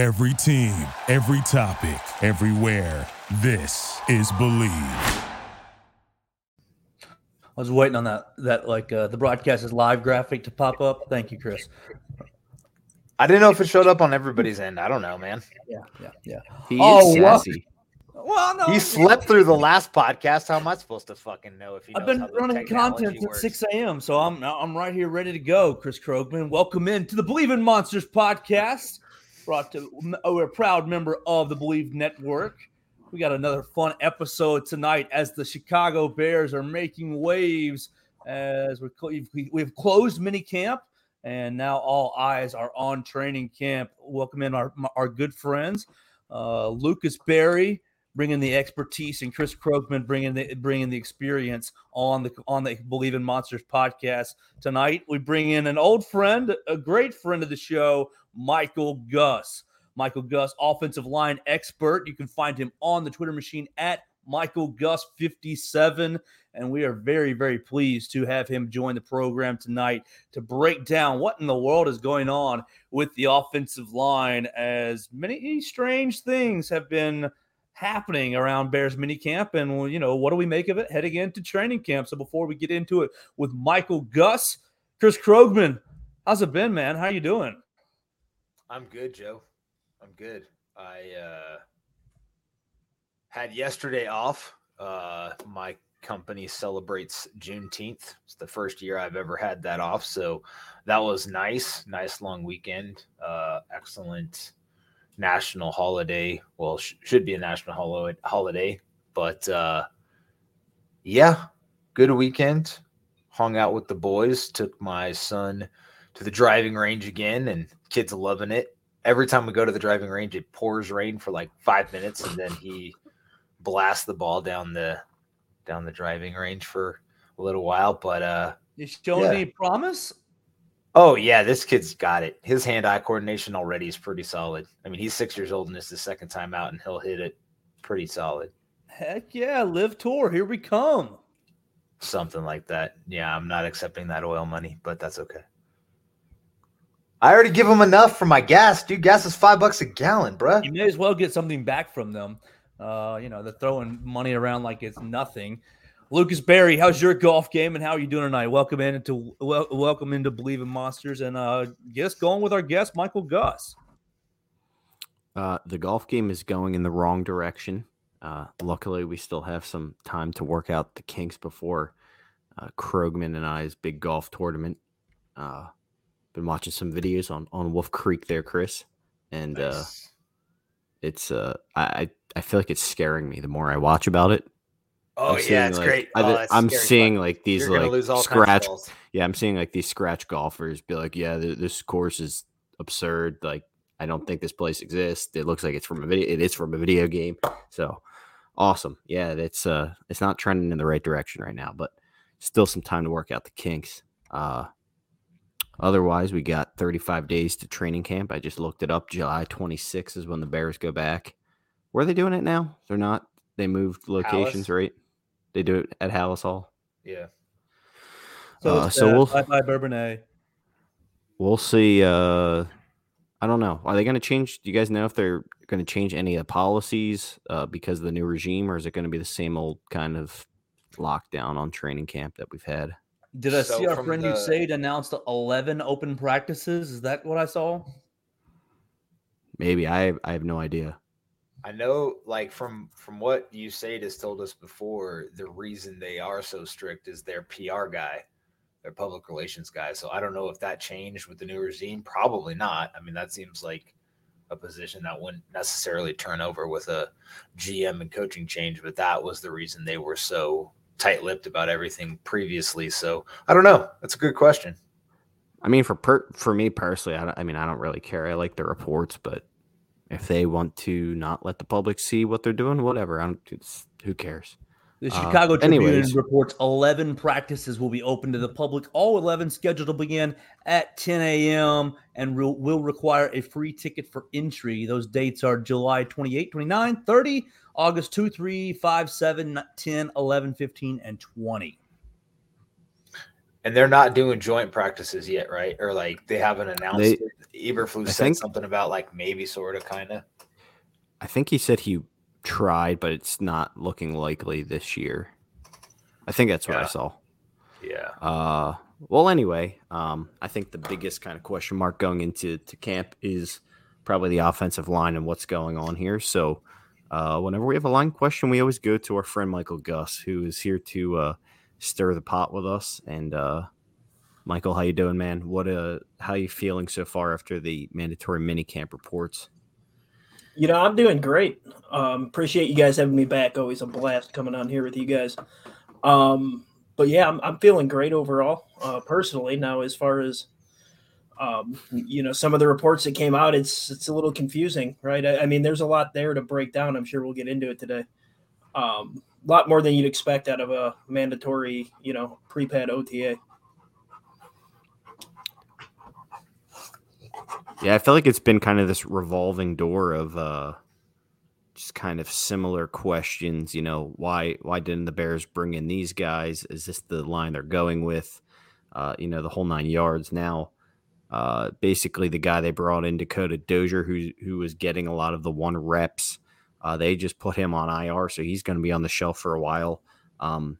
Every team, every topic, everywhere. This is Believe. I was waiting on that that like uh, the broadcast is live graphic to pop up. Thank you, Chris. I didn't know if it showed up on everybody's end. I don't know, man. Yeah, yeah, yeah. He Oh, is wow. sassy. Well, no, He slept through the last podcast. How am I supposed to fucking know if he knows I've been how running content since works? six a.m. So I'm I'm right here ready to go. Chris Krogman, welcome in to the Believe in Monsters podcast. Brought to oh, we're a proud member of the Believe Network. We got another fun episode tonight as the Chicago Bears are making waves as we're, we've, closed mini camp and now all eyes are on training camp. Welcome in our our good friends, uh, Lucas Berry bringing the expertise and Chris Krogman bringing the bringing the experience on the on the Believe in Monsters podcast tonight. We bring in an old friend, a great friend of the show, Michael Gus. Michael Gus, offensive line expert. You can find him on the Twitter machine at Michael Gus 57 and we are very very pleased to have him join the program tonight to break down what in the world is going on with the offensive line as many strange things have been happening around Bears minicamp, and you know what do we make of it heading into training camp? So before we get into it with Michael Gus, Chris Krogman, how's it been, man? How you doing? I'm good, Joe. I'm good. I uh, had yesterday off. Uh, my company celebrates Juneteenth. It's the first year I've ever had that off, so that was nice. Nice long weekend. Uh, excellent national holiday. Well, sh- should be a national holo- holiday, but uh, yeah, good weekend. Hung out with the boys. Took my son to the driving range again, and kids loving it. Every time we go to the driving range, it pours rain for like five minutes, and then he blasts the ball down the down the driving range for a little while. But uh, You showing Yeah. any promise? Oh yeah, this kid's got it. His hand-eye coordination already is pretty solid. I mean, he's six years old, and it's the second time out, and he'll hit it pretty solid. Heck yeah, LIV tour. Here we come. Something like that. Yeah, I'm not accepting that oil money, but that's okay. I already give him enough for my gas, dude. Gas is five bucks a gallon, bruh. You may as well get something back from them. Uh, you know, they're throwing money around like it's nothing. Lucas Barry, how's your golf game and how are you doing tonight? Welcome in to wel- welcome into Believe in Monsters and uh get going with our guest Michael Gus. Uh, the golf game is going in the wrong direction. Uh, luckily, we still have some time to work out the kinks before uh, Krogman and I's big golf tournament. Uh, been watching some videos on on Wolf Creek there, Chris, and uh, it's uh, I I- I feel like it's scaring me the more I watch about it. Oh I'm yeah, seeing, it's like- great. I, Oh, that's am seeing fun. like these You're like lose all kinds of scratch yeah, I'm seeing like these scratch golfers be like, yeah, th- this course is absurd. Like, I don't think this place exists. It looks like it's from a video. It is from a video game. So awesome. Yeah, it's uh, it's not trending in the right direction right now, but still some time to work out the kinks. Uh, otherwise, we got 35 days to training camp. I just looked it up. July 26 is when the Bears go back. Where are they doing it now? They're not. They moved locations, right? They do it at Halas Hall. Yeah. So, Uh, it's, so uh, we'll- bye bye Bourbonnais. We'll see. Uh, I don't know. Are they going to change? Do you guys know if they're going to change any of the policies uh, because of the new regime, or is it going to be the same old kind of lockdown on training camp that we've had? Did I So see our friend the- Usaid announced 11 open practices? Is that what I saw? Maybe I I have no idea. I know, like from from what you say has told us before, the reason they are so strict is their PR guy, their public relations guy. So I don't know if that changed with the new regime. Probably not. I mean, that seems like a position that wouldn't necessarily turn over with a GM and coaching change, but that was the reason they were so tight-lipped about everything previously. So I don't know. That's a good question. I mean, for per, for me personally, I, I mean, I don't really care. I like the reports, but if they want to not let the public see what they're doing, whatever. I don't. It's, who cares? The Uh, Chicago Tribune anyways. reports 11 practices will be open to the public. All 11 scheduled to begin at 10 a.m. and will, will require a free ticket for entry. Those dates are July 28, 29, 30, August 2, 3, 5, 7, 10, 11, 15, and 20. And they're not doing joint practices yet, right? Or like they haven't announced They- it. Eberflus I said think- something about like maybe sort of kind of. I think he said he tried, but it's not looking likely this year. I think that's what I saw. Yeah. Uh, well, anyway, um, I think the biggest kind of question mark going into to camp is probably the offensive line and what's going on here. So, uh, whenever we have a line question, we always go to our friend Michael Gus, who is here to uh, stir the pot with us. And uh, Michael, how you doing, man? What uh, how you feeling so far after the mandatory mini camp reports? You know, I'm doing great. Um, appreciate you guys having me back. Always a blast coming on here with you guys. Um, but yeah, I'm, I'm feeling great overall, uh, personally. Now, as far as um, you know, some of the reports that came out, it's it's a little confusing, right? I, I mean, there's a lot there to break down. I'm sure we'll get into it today. Um, a lot more than you'd expect out of a mandatory, you know, pre-pad OTA. Yeah, I feel like it's been kind of this revolving door of uh just kind of similar questions, you know, why why didn't the Bears bring in these guys? Is this the line they're going with? Uh, you know, the whole nine yards now. Uh basically the guy they brought in Dakota Dozier who who was getting a lot of the one reps. Uh they just put him on IR, so he's gonna be on the shelf for a while. Um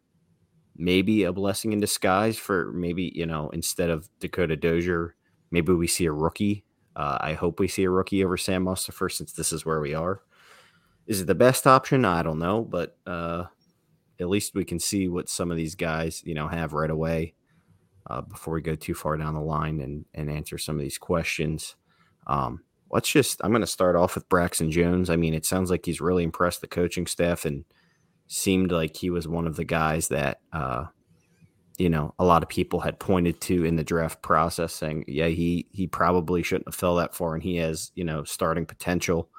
maybe a blessing in disguise for maybe, you know, instead of Dakota Dozier, maybe we see a rookie uh, I hope we see a rookie over Sam Mustipher since this is where we are. Is it the best option? I don't know, but uh, at least we can see what some of these guys, you know, have right away uh, before we go too far down the line and and answer some of these questions. Um, let's just. I'm going to start off with Braxton Jones. I mean, it sounds like he's really impressed the coaching staff and seemed like he was one of the guys that uh, you know a lot of people had pointed to in the draft process saying yeah he he probably shouldn't have fell that far and he has you know starting potential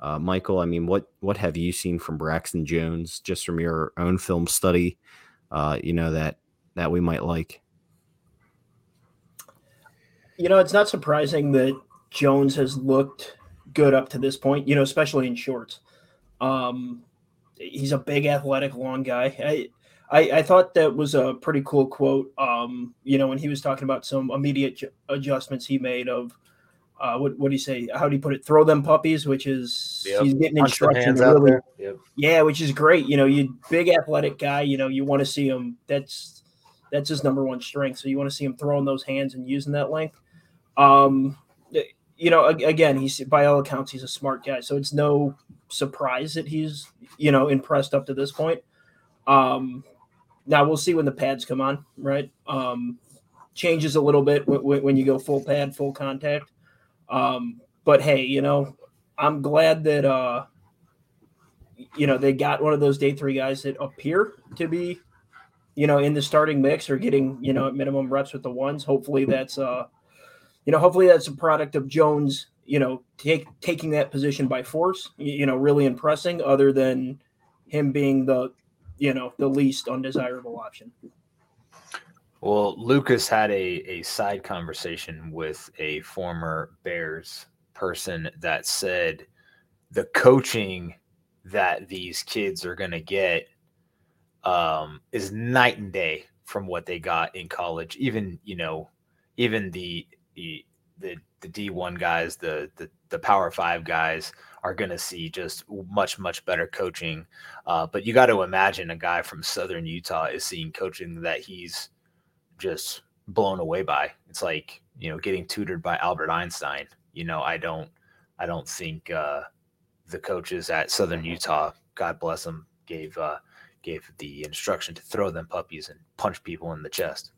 uh, michael i mean what what have you seen from braxton jones just from your own film study uh, you know that that we might like You know, it's not surprising that Jones has looked good up to this point, you know, especially in shorts. Um, he's a big, athletic, long guy. I, I, I thought that was a pretty cool quote, um, you know, when he was talking about some immediate ju- adjustments he made of, uh, what what do you say? How do you put it? Throw them puppies, which is Yep. he's getting Punch them instruction hands to out really. Yep. yeah, which is great. You know, you big athletic guy. You know, you want to see him. That's that's his number one strength. So you want to see him throwing those hands and using that length. Um, you know, again, he's by all accounts he's a smart guy. So it's no surprise that he's you know impressed up to this point. Um, now we'll see when the pads come on. Right, um, changes a little bit when, when you go full pad, full contact. Um, but hey, you know, I'm glad that uh, you know they got one of those day three guys that appear to be, you know, in the starting mix or getting you know at minimum reps with the ones. Hopefully that's uh, you know, hopefully that's a product of Jones, you know, take taking that position by force. You, know, really impressing. Other than him being the, you know, the least undesirable option. Well, Lucas had a, a side conversation with a former Bears person that said the coaching that these kids are going to get um, is night and day from what they got in college. Even you know, even the the the, the D one guys, the, the the Power Five guys are going to see just much much better coaching. Uh, but you got to imagine a guy from Southern Utah is seeing coaching that he's just blown away by. It's like you know getting tutored by Albert Einstein. You know, I don't I don't think uh, the coaches at Southern Utah, God bless them, gave uh, gave the instruction to throw them puppies and punch people in the chest.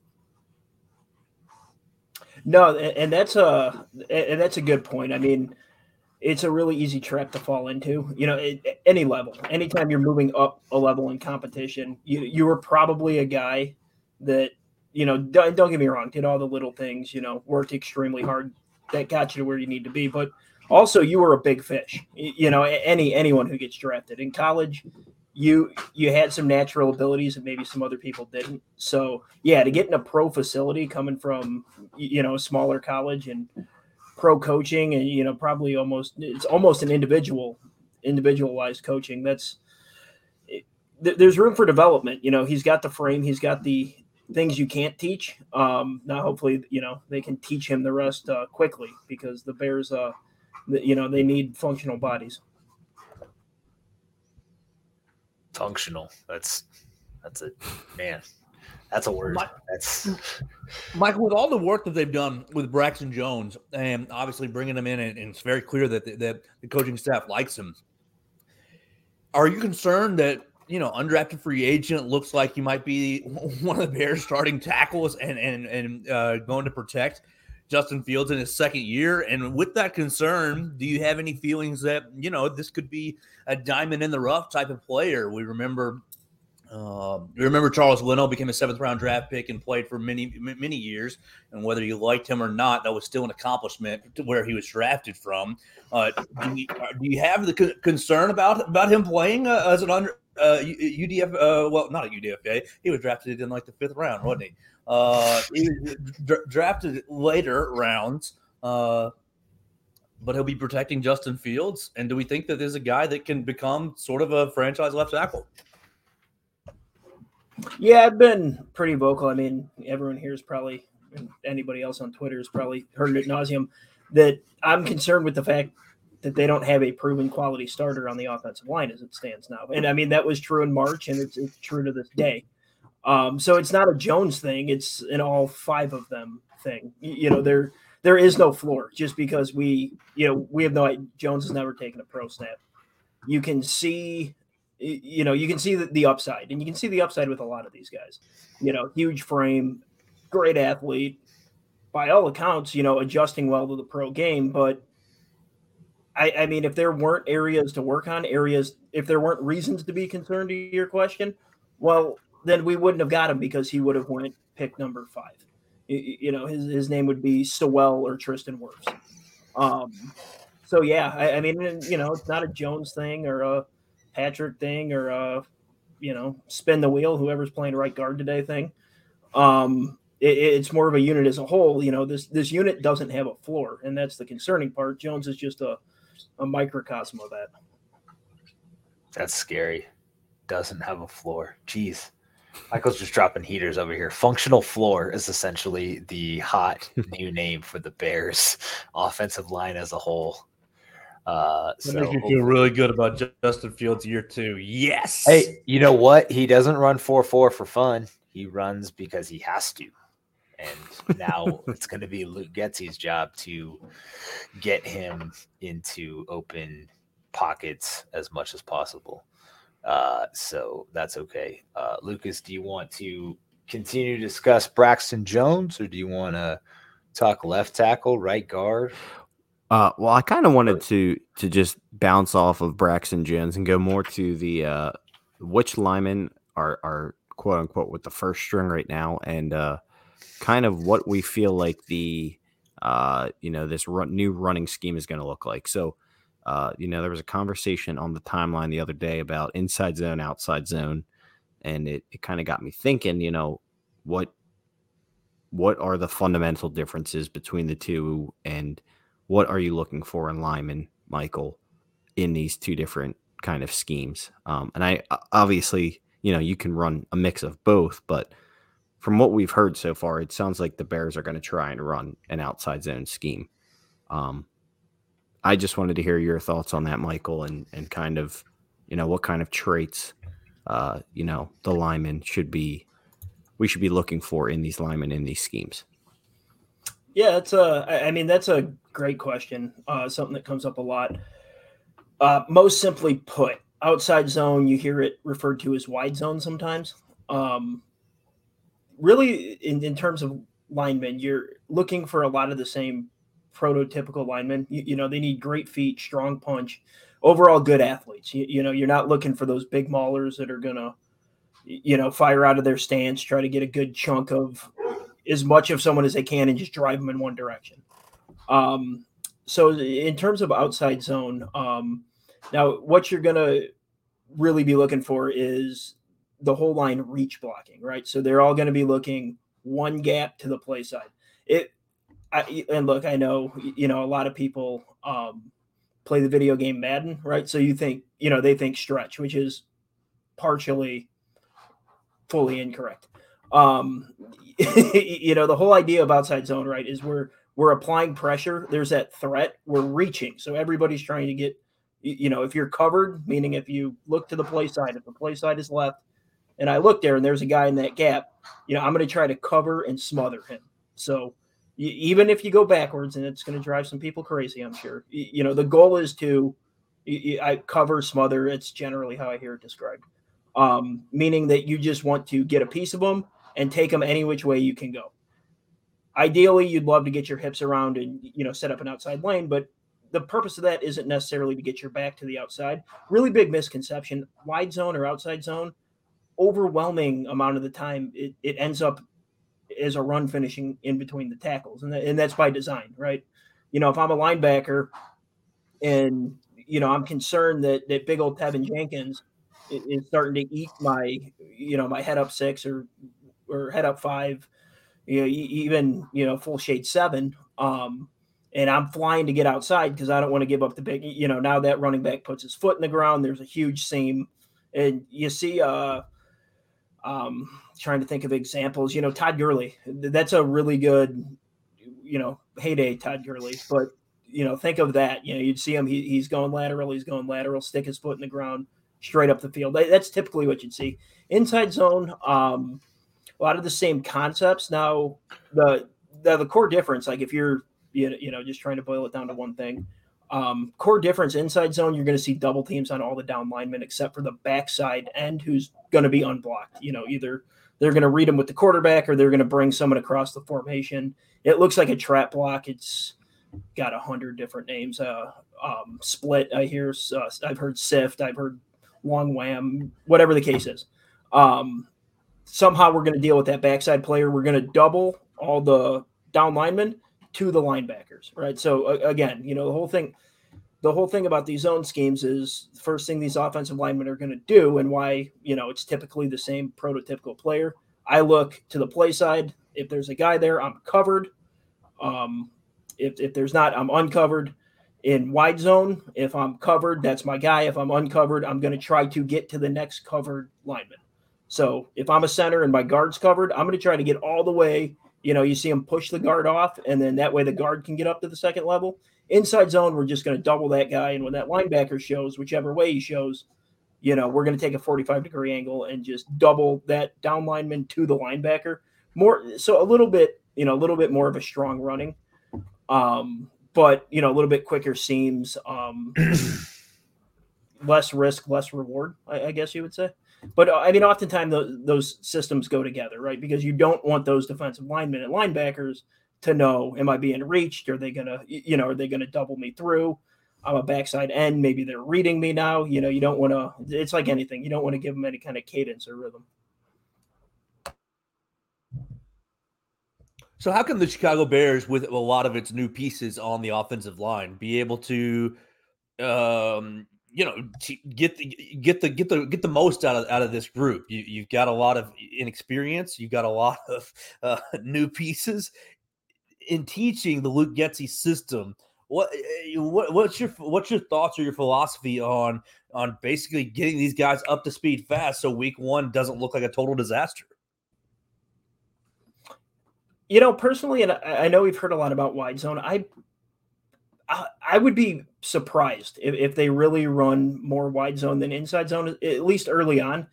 No, and that's a and that's a good point. I mean, it's a really easy trap to fall into. You know, any level, anytime you're moving up a level in competition, you you were probably a guy that you know. Don't, don't get me wrong, did all the little things. You know, worked extremely hard. That got you to where you need to be, but also you were a big fish. You know, any anyone who gets drafted in college, you you had some natural abilities that maybe some other people didn't. So yeah, to get in a pro facility coming from you know smaller college and pro coaching and you know probably almost it's almost an individual individualized coaching. That's it, th- there's room for development. You know, he's got the frame, he's got the things you can't teach. Um, now, hopefully, you know they can teach him the rest uh, quickly because the Bears, uh, you know, they need functional bodies. Functional. That's that's a man. That's a word. My- That's Michael, with all the work that they've done with Braxton Jones, and obviously bringing him in, and, and it's very clear that the, that the coaching staff likes him. Are you concerned that you know undrafted free agent looks like he might be one of the Bears' starting tackles and and and uh, going to protect Justin Fields in his second year? And with that concern, do you have any feelings that you know this could be a diamond in the rough type of player? We remember um, you remember Charles Leno became a seventh round draft pick and played for many many years, and whether you liked him or not, that was still an accomplishment to where he was drafted from. Uh, do, you, uh, do you have the con- concern about about him playing uh, as an under uh, UDF? Uh, well, not a UDFA. He was drafted in like the fifth round, wasn't he? Uh, dra- drafted later rounds. Uh, but he'll be protecting Justin Fields. And do we think that there's a guy that can become sort of a franchise left tackle? Yeah, I've been pretty vocal. I mean, everyone here is probably, anybody else on Twitter has probably heard it nauseum that I'm concerned with the fact that they don't have a proven quality starter on the offensive line as it stands now. And I mean, that was true in March and it's, it's true to this day. Um, so it's not a Jones thing, it's an all five of them thing. You, know, there there is no floor just because we, you know, we have no. Jones has never taken a pro snap. You can see you know, you can see the, the upside, and you can see the upside with a lot of these guys. You know, huge frame, great athlete, by all accounts, you know, adjusting well to the pro game. But I, I mean, if there weren't areas to work on, areas, if there weren't reasons to be concerned to your question, well, then we wouldn't have got him because he would have went pick number five. You, know, his, his name would be Sewell or Tristan Wirfs. Um, so yeah, I, I mean, you know, it's not a Jones thing or a Patrick thing or uh, you know, spin the wheel, whoever's playing right guard today thing. Um, it, it's more of a unit as a whole. You know, this this unit doesn't have a floor, and that's the concerning part. Jones is just a a microcosm of that. that's scary. Doesn't have a floor. Jeez. Michael's just dropping heaters over here. Functional floor is essentially the hot new name for the Bears offensive line as a whole. Uh, That so makes me feel really good about Justin Fields year two. Yes. Hey, you know what? He doesn't run 4 4 for fun. He runs because he has to. And now it's going to be Luke Getsy's job to get him into open pockets as much as possible. Uh, so that's okay. Uh, Lucas, do you want to continue to discuss Braxton Jones or do you want to talk left tackle, right guard? Uh, well, I kind of wanted to to just bounce off of Braxton Jones and go more to the uh, which linemen are are quote unquote with the first string right now, and uh, kind of what we feel like the uh, you know this run, new running scheme is going to look like. So, uh, you know, there was a conversation on the timeline the other day about inside zone, outside zone, and it it kind of got me thinking. You know, what what are the fundamental differences between the two, and what are you looking for in Lyman, Michael, in these two different kind of schemes? Um, and I obviously, you know, you can run a mix of both, but from what we've heard so far, it sounds like the Bears are going to try and run an outside zone scheme. Um, I just wanted to hear your thoughts on that, Michael, and and kind of, you know, what kind of traits, uh, you know, the linemen should be, we should be looking for in these linemen in these schemes. Yeah, that's a. I mean, that's a great question. Uh, something that comes up a lot. Uh, most simply put, outside zone, you hear it referred to as wide zone sometimes. Um, really, in, in terms of linemen, you're looking for a lot of the same prototypical linemen. You, you know, they need great feet, strong punch, overall good athletes. You, you know, you're not looking for those big maulers that are gonna, you know, fire out of their stance, try to get a good chunk of as much of someone as they can and just drive them in one direction. Um, so in terms of outside zone, um, now what you're gonna really be looking for is the whole line reach blocking, right? So they're all going to be looking one gap to the play side. It I, and look, I know you know a lot of people um, play the video game Madden, right? So you think you know they think stretch, which is partially fully incorrect. Um, you know, the whole idea of outside zone, right, is we're we're applying pressure. There's that threat. We're reaching, so everybody's trying to get. You know, if you're covered, meaning if you look to the play side, if the play side is left, and I look there and there's a guy in that gap, you know, I'm going to try to cover and smother him. So even if you go backwards, and it's going to drive some people crazy, I'm sure. You know, the goal is to I cover, smother. It's generally how I hear it described, um, meaning that you just want to get a piece of them and take them any which way you can go. Ideally, you'd love to get your hips around and you know set up an outside lane, but the purpose of that isn't necessarily to get your back to the outside. Really big misconception: wide zone or outside zone. Overwhelming amount of the time, it, it ends up as a run finishing in between the tackles, and, and that's by design, right? You know, if I'm a linebacker and you know I'm concerned that that big old Teven Jenkins is starting to eat my you know my head up six or or head up five, you know, even you know full shade seven. Um, and I'm flying to get outside because I don't want to give up the big. You know, now that running back puts his foot in the ground, there's a huge seam, and you see. Uh, um, trying to think of examples. You know, Todd Gurley. That's a really good. You know, heyday Todd Gurley, but you know, think of that. You know, you'd see him. He, he's going lateral. He's going lateral. Stick his foot in the ground, straight up the field. That's typically what you'd see. Inside zone. Um, a lot of the same concepts. Now, the the, the core difference, like if you're you know just trying to boil it down to one thing, um, core difference inside zone, you're going to see double teams on all the down linemen except for the backside end who's going to be unblocked. You know, either they're going to read them with the quarterback or they're going to bring someone across the formation. It looks like a trap block. It's got a hundred different names. Uh, um, split, I hear. Uh, I've heard sift. I've heard long wham. Whatever the case is. Um, somehow we're going to deal with that backside player. We're going to double all the down linemen to the linebackers, right? So again, you know, the whole thing, the whole thing about these zone schemes is the first thing these offensive linemen are going to do, and why you know it's typically the same prototypical player. I look to the play side. If there's a guy there, I'm covered. Um, if if there's not, I'm uncovered. In wide zone, if I'm covered, that's my guy. If I'm uncovered, I'm going to try to get to the next covered lineman. So if I'm a center and my guard's covered, I'm going to try to get all the way. You know, you see him push the guard off, and then that way the guard can get up to the second level. Inside zone, we're just going to double that guy. And when that linebacker shows, whichever way he shows, you know, we're going to take a 45 degree angle and just double that down lineman to the linebacker. More so a little bit, you know, a little bit more of a strong running. Um, but you know, a little bit quicker seams, um, less risk, less reward, I, I guess you would say. But uh, I mean, oftentimes those, those systems go together, right? Because you don't want those defensive linemen and linebackers to know, am I being reached? Are they gonna, you know, are they gonna double me through? I'm a backside end. Maybe they're reading me now. You know, you don't want to. It's like anything. You don't want to give them any kind of cadence or rhythm. So, how can the Chicago Bears, with a lot of its new pieces on the offensive line, be able to, um, you know, get the get the get the get the most out of out of this group. You, you've got a lot of inexperience. You've got a lot of uh, new pieces in teaching the Luke Getsy system. What, eh, what what's your what's your thoughts or your philosophy on on basically getting these guys up to speed fast so week one doesn't look like a total disaster? You know, personally, and I know we've heard a lot about wide zone. I I, would be surprised if, if they really run more wide zone than inside zone, at least early on,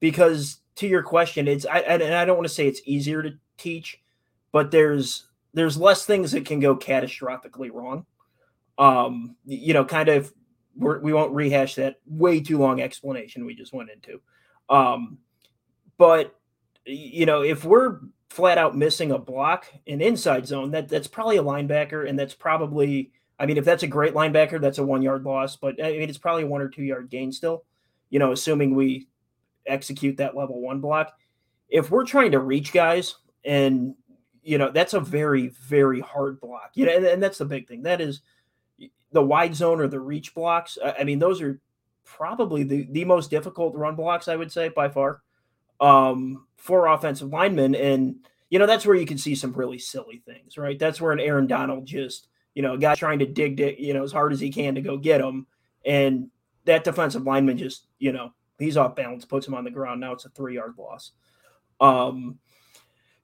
because to your question, it's I and I don't want to say it's easier to teach, but there's there's less things that can go catastrophically wrong. Um, you know, kind of we're, we won't rehash that way too long explanation we just went into. Um, but you know, if we're flat out missing a block in inside zone, that that's probably a linebacker, and that's probably I mean, if that's a great linebacker, that's a one yard loss, but I mean, it's probably a one or two yard gain still, you know, assuming we execute that level one block. If we're trying to reach guys and, you know, that's a very, very hard block, you know, and, and that's the big thing. That is the wide zone or the reach blocks. I mean, those are probably the, the most difficult run blocks, I would say, by far, um, for offensive linemen. And, you know, that's where you can see some really silly things, right? That's where an Aaron Donald just you know, a guy trying to dig, dig, you know, as hard as he can to go get him. And that defensive lineman just, you know, he's off balance, puts him on the ground. Now it's a three yard loss. Um,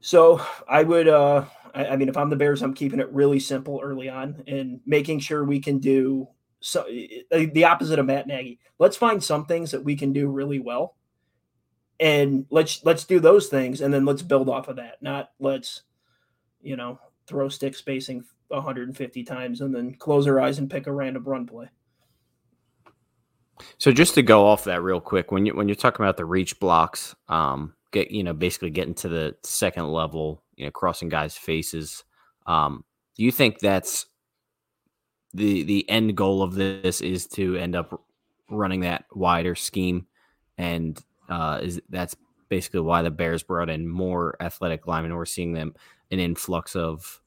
So I would, uh, I, I mean, if I'm the Bears, I'm keeping it really simple early on and making sure we can do so uh, the opposite of Matt Nagy. Let's find some things that we can do really well, and let's let's do those things, and then let's build off of that. Not let's, you know, throw stick spacing 150 times and then close our eyes and pick a random run play. So just to go off that real quick, when you when you're talking about the reach blocks, um, get you know basically getting to the second level, you know, crossing guys' faces. Um, do you think that's the the end goal of this is to end up running that wider scheme, and uh, is that's basically why the Bears brought in more athletic linemen. We're seeing them an influx of,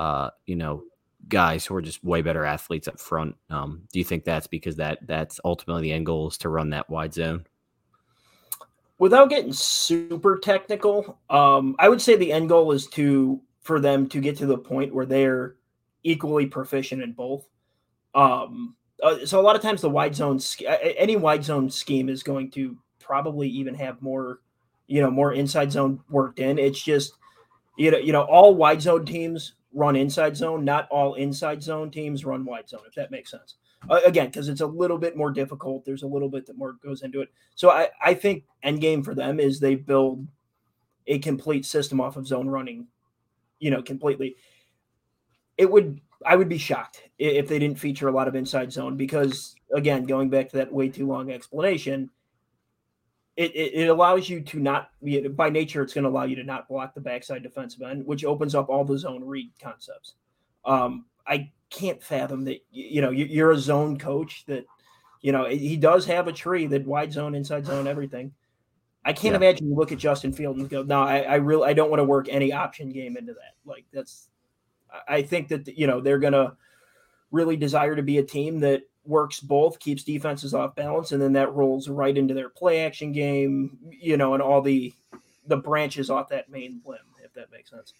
uh, you know, guys who are just way better athletes up front. Um, do you think that's because that that's ultimately the end goal is to run that wide zone? Without getting super technical, um, I would say the end goal is to for them to get to the point where they're equally proficient in both. Um, uh, so a lot of times the wide zone, any wide zone scheme is going to probably even have more, you know, more inside zone worked in. It's just, you know, you know, all wide zone teams run inside zone. Not all inside zone teams run wide zone. If that makes sense. Uh, again, because it's a little bit more difficult. There's a little bit that more goes into it. So I, I think end game for them is they build a complete system off of zone running, you know, completely it would I would be shocked if they didn't feature a lot of inside zone because again, going back to that way too long explanation, it, it, it allows you to not by nature it's going to allow you to not block the backside defensive end, which opens up all the zone read concepts. Um, I can't fathom that you know you're a zone coach that you know he does have a tree that wide zone, inside zone, everything. I can't yeah. imagine you look at Justin Field and go, no, I, I really I don't want to work any option game into that. Like that's I think that you know they're going to really desire to be a team that works both, keeps defenses off balance, and then that rolls right into their play action game, you know, and all the the branches off that main limb, if that makes sense.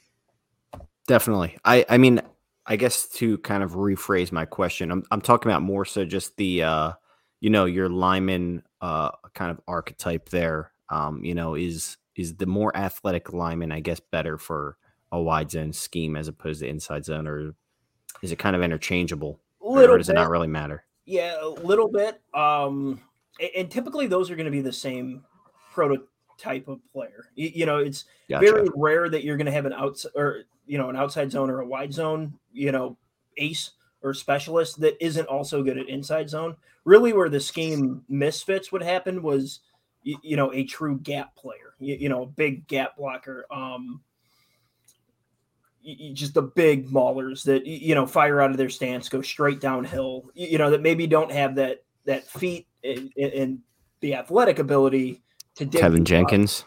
Definitely. I I mean, I guess to kind of rephrase my question, I'm I'm talking about more so just the uh, you know, your lineman uh kind of archetype there. Um, you know, is is the more athletic lineman, I guess, better for a wide zone scheme as opposed to inside zone, or is it kind of interchangeable? Little or does bit. it not really matter? Yeah, a little bit. Um, and typically those are going to be the same prototype of player. You, you know, it's gotcha. very rare that you're going to have an outside or you know an outside zone or a wide zone. You know, ace or specialist that isn't also good at inside zone. Really, where the scheme misfits would happen was, you, you know, a true gap player. You, you know, a big gap blocker. Um, just the big maulers that you know fire out of their stance, go straight downhill. You know that maybe don't have that that feet and, and the athletic ability to Teven Jenkins.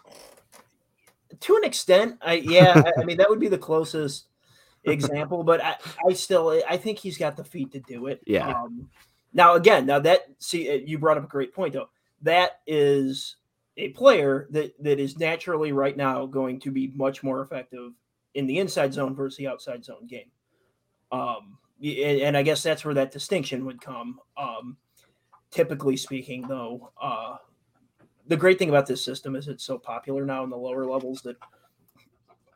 To an extent, I yeah, I, I, mean that would be the closest example, but I, I still I think he's got the feet to do it. Yeah. Um, now again, now that see uh, you brought up a great point though. That is a player that that is naturally right now going to be much more effective in the inside zone versus the outside zone game. Um, and I guess that's where that distinction would come. Um, typically speaking, though, uh, the great thing about this system is it's so popular now in the lower levels that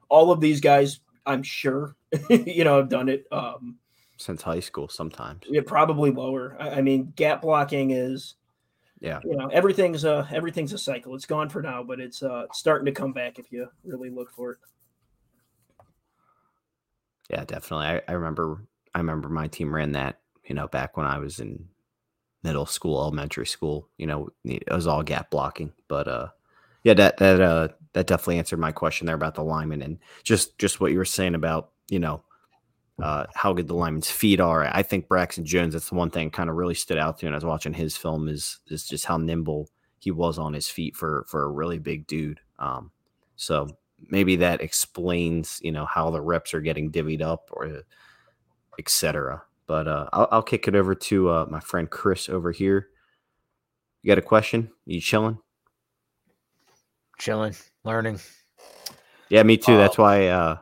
all of these guys, I'm sure, you know, have done it um, since high school. Sometimes, yeah, probably lower. I, I mean, gap blocking is yeah you know everything's a everything's a cycle it's gone for now but it's uh starting to come back if you really look for it yeah, definitely. I, I remember I remember my team ran that, you know, back when I was in middle school, elementary school. You know, it was all gap blocking. But uh yeah, that that uh that definitely answered my question there about the lineman and just just what you were saying about, you know, uh, how good the linemen's feet are. I think Braxton Jones, that's the one thing kind of really stood out to me when I was watching his film is is just how nimble he was on his feet for for a really big dude. Um, so maybe that explains you know how the reps are getting divvied up or etc but uh, I'll, I'll, kick it over to uh, my friend chris over here. You got a question? You chilling? Chilling learning. Yeah me too uh, that's why uh,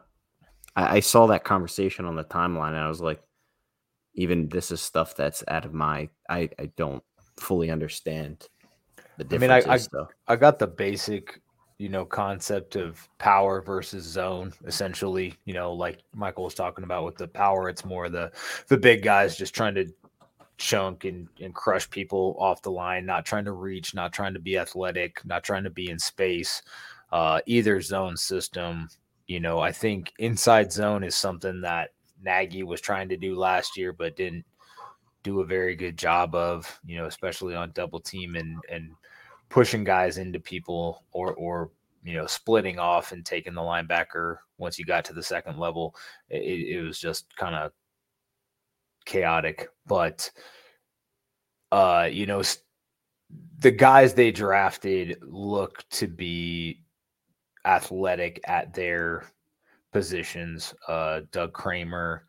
I, I, saw that conversation on the timeline and i was like even this is stuff that's out of my i, I don't fully understand the differences I mean, I, I, I got the basic you know, concept of power versus zone, essentially, you know, like Michael was talking about with the power, it's more the the big guys just trying to chunk and, and crush people off the line, not trying to reach, not trying to be athletic, not trying to be in space. Uh, either zone system, you know, I think inside zone is something that Nagy was trying to do last year, but didn't do a very good job of, you know, especially on double team and and pushing guys into people or or you know splitting off and taking the linebacker once you got to the second level. It, it was just kind of chaotic, but uh, you know, the guys they drafted look to be athletic at their positions. Uh, Doug Kramer,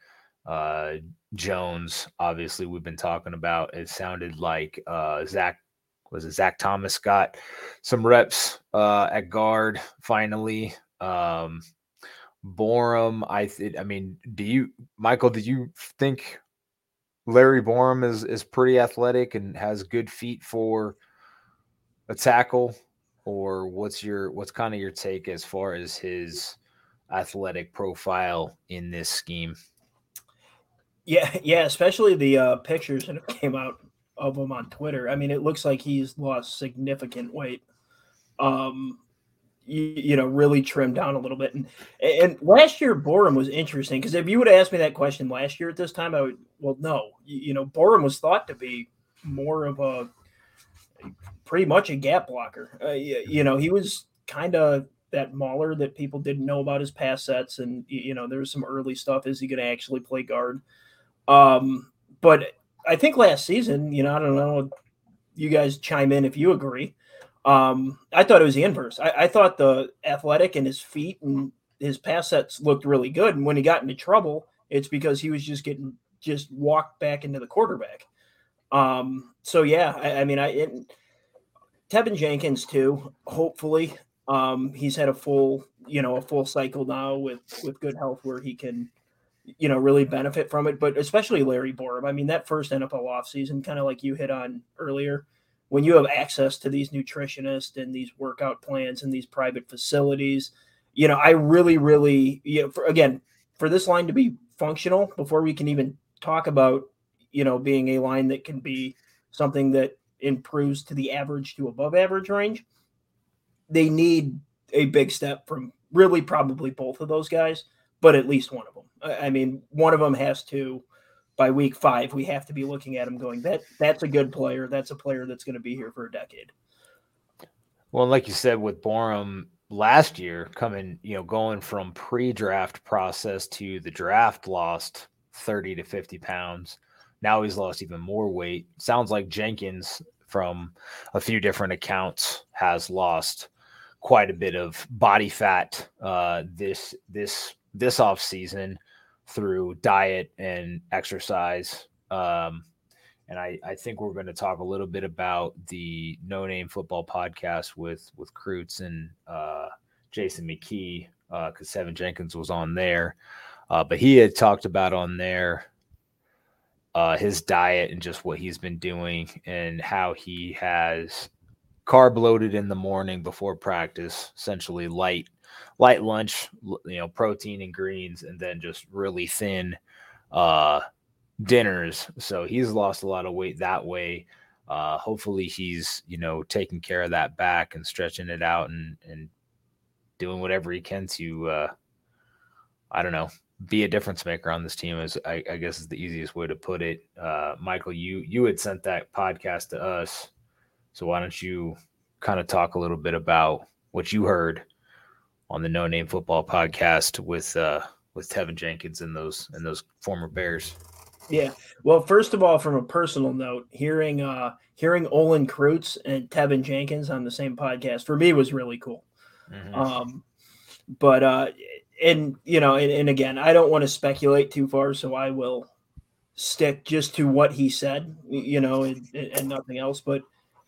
uh, Jones, obviously, we've been talking about. It sounded like uh, Zach was it Zach Thomas got some reps uh, at guard finally. Um, Borom, I th- I mean, do you, Michael? Do you think Larry Borom is is pretty athletic and has good feet for a tackle? Or what's your what's kind of your take as far as his athletic profile in this scheme? Yeah, yeah, especially the uh, pictures that came out of him on Twitter. I mean, it looks like he's lost significant weight. Um, you, you know, really trimmed down a little bit. And and last year Borom was interesting because if you would have asked me that question last year at this time, I would well, no. You, you know, Borom was thought to be more of a pretty much a gap blocker. Uh, you, you know, he was kind of that mauler that people didn't know about his pass sets, and you know, there was some early stuff. Is he going to actually play guard? Um, but I think last season, you know, I don't know. You guys chime in if you agree. Um, I thought it was the inverse. I, I thought the athletic and his feet and his pass sets looked really good. And when he got into trouble, it's because he was just getting just walked back into the quarterback. Um, so yeah, I, I mean, I it, Teven Jenkins too. Hopefully, um, he's had a full, you know, a full cycle now with with good health where he can you know, really benefit from it. But especially Larry Borom. I mean, that first NFL offseason, kind of like you hit on earlier, when you have access to these nutritionists and these workout plans and these private facilities, you know, I really, really, you know, for, again, for this line to be functional before we can even talk about, you know, being a line that can be something that improves to the average to above average range, they need a big step from really probably both of those guys, but at least one of them. I mean, one of them has to by week five. We have to be looking at him going that that's a good player. That's a player that's going to be here for a decade. Well, like you said with Borom last year, coming you know going from pre-draft process to the draft, lost thirty to fifty pounds. Now he's lost even more weight. Sounds like Jenkins from a few different accounts has lost quite a bit of body fat uh, this this this off season through diet and exercise. Um, and I, I think we're going to talk a little bit about the No Name Football podcast with with Kreutz and uh, Jason McKie because uh, Teven Jenkins was on there. Uh, but he had talked about on there uh, his diet and just what he's been doing and how he has carb loaded in the morning before practice, essentially light light lunch, you know, protein and greens, and then just really thin uh, dinners. So he's lost a lot of weight that way. Uh, hopefully, he's you know taking care of that back and stretching it out and and doing whatever he can to uh, I don't know be a difference maker on this team is I, I, guess is the easiest way to put it. Uh, Michael, you you had sent that podcast to us, so why don't you kind of talk a little bit about what you heard on the No Name Football podcast with uh, with Teven Jenkins and those and those former Bears. Yeah. Well, first of all, from a personal note, hearing uh hearing Olin Kreutz and Teven Jenkins on the same podcast for me was really cool. Mm-hmm. Um, but uh, and you know, and, and again, I don't want to speculate too far, so I will stick just to what he said, you know, and, and nothing else. But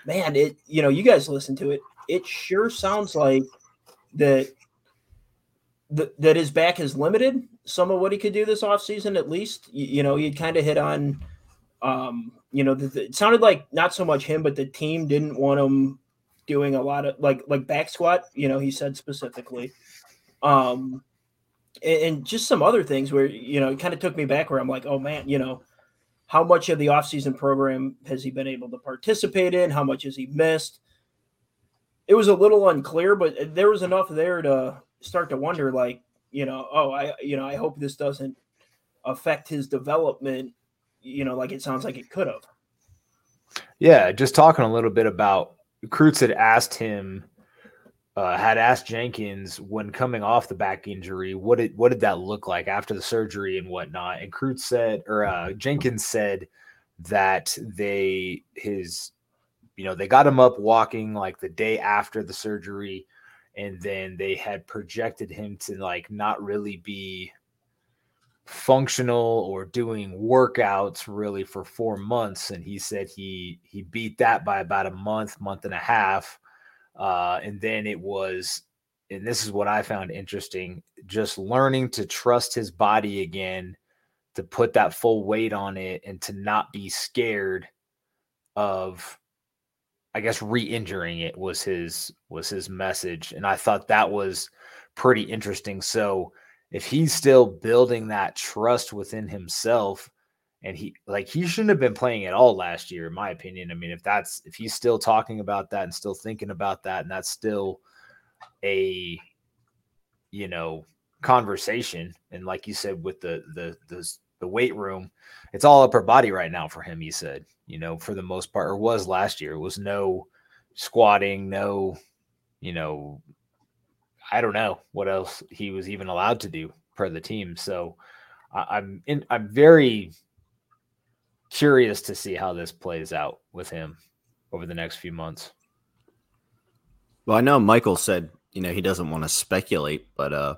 man, it you know, you guys listen to it. It sure sounds like that that his back is limited some of what he could do this offseason at least you, you know he kind of hit on um you know the, the, it sounded like not so much him but the team didn't want him doing a lot of like like back squat. You know, he said specifically, um, and, and just some other things where you know it kind of took me back where I'm like, oh man, you know, how much of the offseason program has he been able to participate in? How much has he missed? It was a little unclear, but there was enough there to start to wonder, like, you know, oh, I, you know, I hope this doesn't affect his development, you know, like it sounds like it could have. Yeah, just talking a little bit about Kreutz had asked him, uh, had asked Jenkins when coming off the back injury, what did what did that look like after the surgery and whatnot? And Kreutz said, or uh, Jenkins said that they his, you know, they got him up walking like the day after the surgery, and then they had projected him to like not really be functional or doing workouts really for four months and he said he he beat that by about a month month and a half. Uh, and then it was and this is what i found interesting just learning to trust his body again to put that full weight on it and to not be scared of i guess re-injuring it was his was his message and i thought that was pretty interesting. So if he's still building that trust within himself and he like he shouldn't have been playing at all last year in my opinion. I mean if that's if he's still talking about that and still thinking about that and that's still a you know conversation and like you said with the the the, the weight room it's all upper body right now for him he said you know for the most part or was last year it was no squatting no you know I don't know what else he was even allowed to do per the team. So I'm in, I'm very curious to see how this plays out with him over the next few months. Well, I know Michael said, you know, he doesn't want to speculate, but uh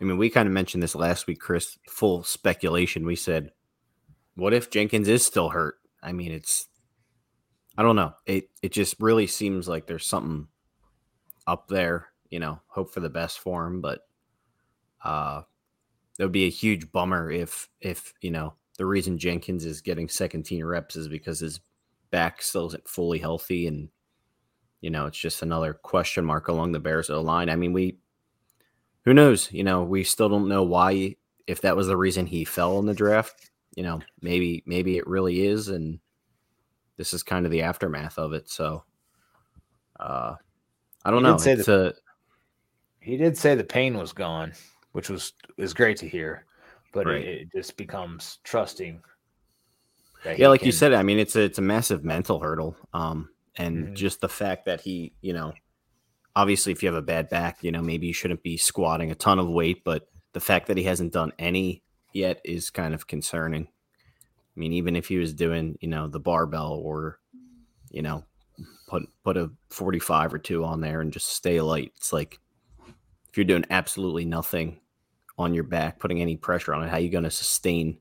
I mean, we kind of mentioned this last week, Chris, full speculation. We said, what if Jenkins is still hurt? I mean, it's I don't know. It it just really seems like there's something up there you know, hope for the best for him. But uh, it would be a huge bummer if, if you know, the reason Jenkins is getting second team reps is because his back still isn't fully healthy, and you know, it's just another question mark along the Bears line. I mean, we, who knows? You know, we still don't know why. If that was the reason he fell in the draft, you know, maybe maybe it really is, and this is kind of the aftermath of it. So, uh, I don't know. It's a he did say the pain was gone, which was is great to hear, but right. it, it, just becomes trusting. Yeah, like can... you said, I mean, it's a it's a massive mental hurdle, um, and mm-hmm. just the fact that he, you know, obviously, if you have a bad back, you know, maybe you shouldn't be squatting a ton of weight, but the fact that he hasn't done any yet is kind of concerning. I mean, even if he was doing, you know, the barbell or, you know, put put a 45 or two on there and just stay light, it's like if you're doing absolutely nothing on your back, putting any pressure on it, how are you going to sustain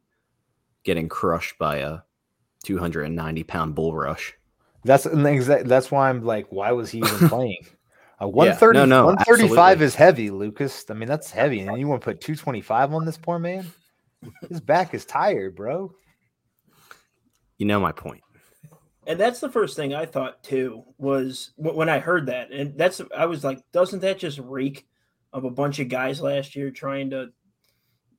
getting crushed by a 290 pound bull rush? That's an exact. that's why I'm like, why was he even playing? A 130, yeah, no, no, 135 absolutely. is heavy, Lucas. I mean, that's heavy. And you want to put 225 on this poor man? His back is tired, bro. You know my point. And that's the first thing I thought too was when I heard that. And that's I was like, doesn't that just reek of a bunch of guys last year trying to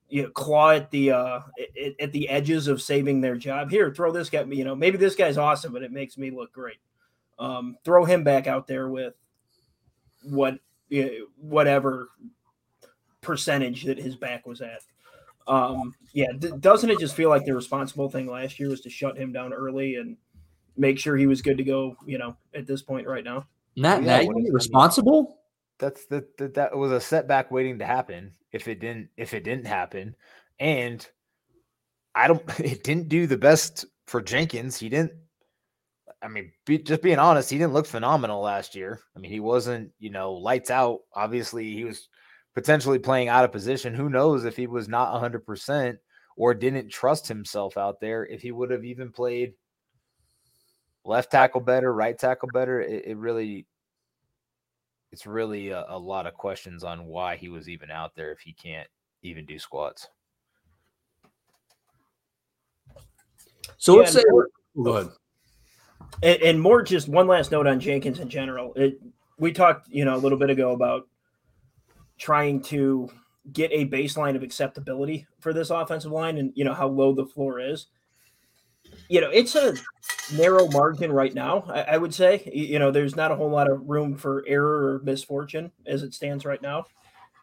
you know claw at the uh at, at, the edges of saving their job here throw this guy you know maybe this guy's awesome but it makes me look great um throw him back out there with what whatever percentage that his back was at. Um yeah d- doesn't it just feel like the responsible thing last year was to shut him down early and make sure he was good to go you know at this point right now? Not yeah, responsible? That's the, the, that was a setback waiting to happen if it didn't if it didn't happen. And i don't it didn't do the best for jenkins. He didn't i mean be, just being honest he didn't look phenomenal last year i mean he wasn't you know lights out obviously he was potentially playing out of position who knows if he was not 100% or didn't trust himself out there if he would have even played left tackle better right tackle better it, it really it's really a, a, lot of questions on why he was even out there if he can't even do squats. So let's say, go ahead. And, and more just one last note on Jenkins in general. It, we talked, you know, a little bit ago about trying to get a baseline of acceptability for this offensive line and you know how low the floor is. You know, it's a narrow margin right now, I, I would say. You know, there's not a whole lot of room for error or misfortune as it stands right now.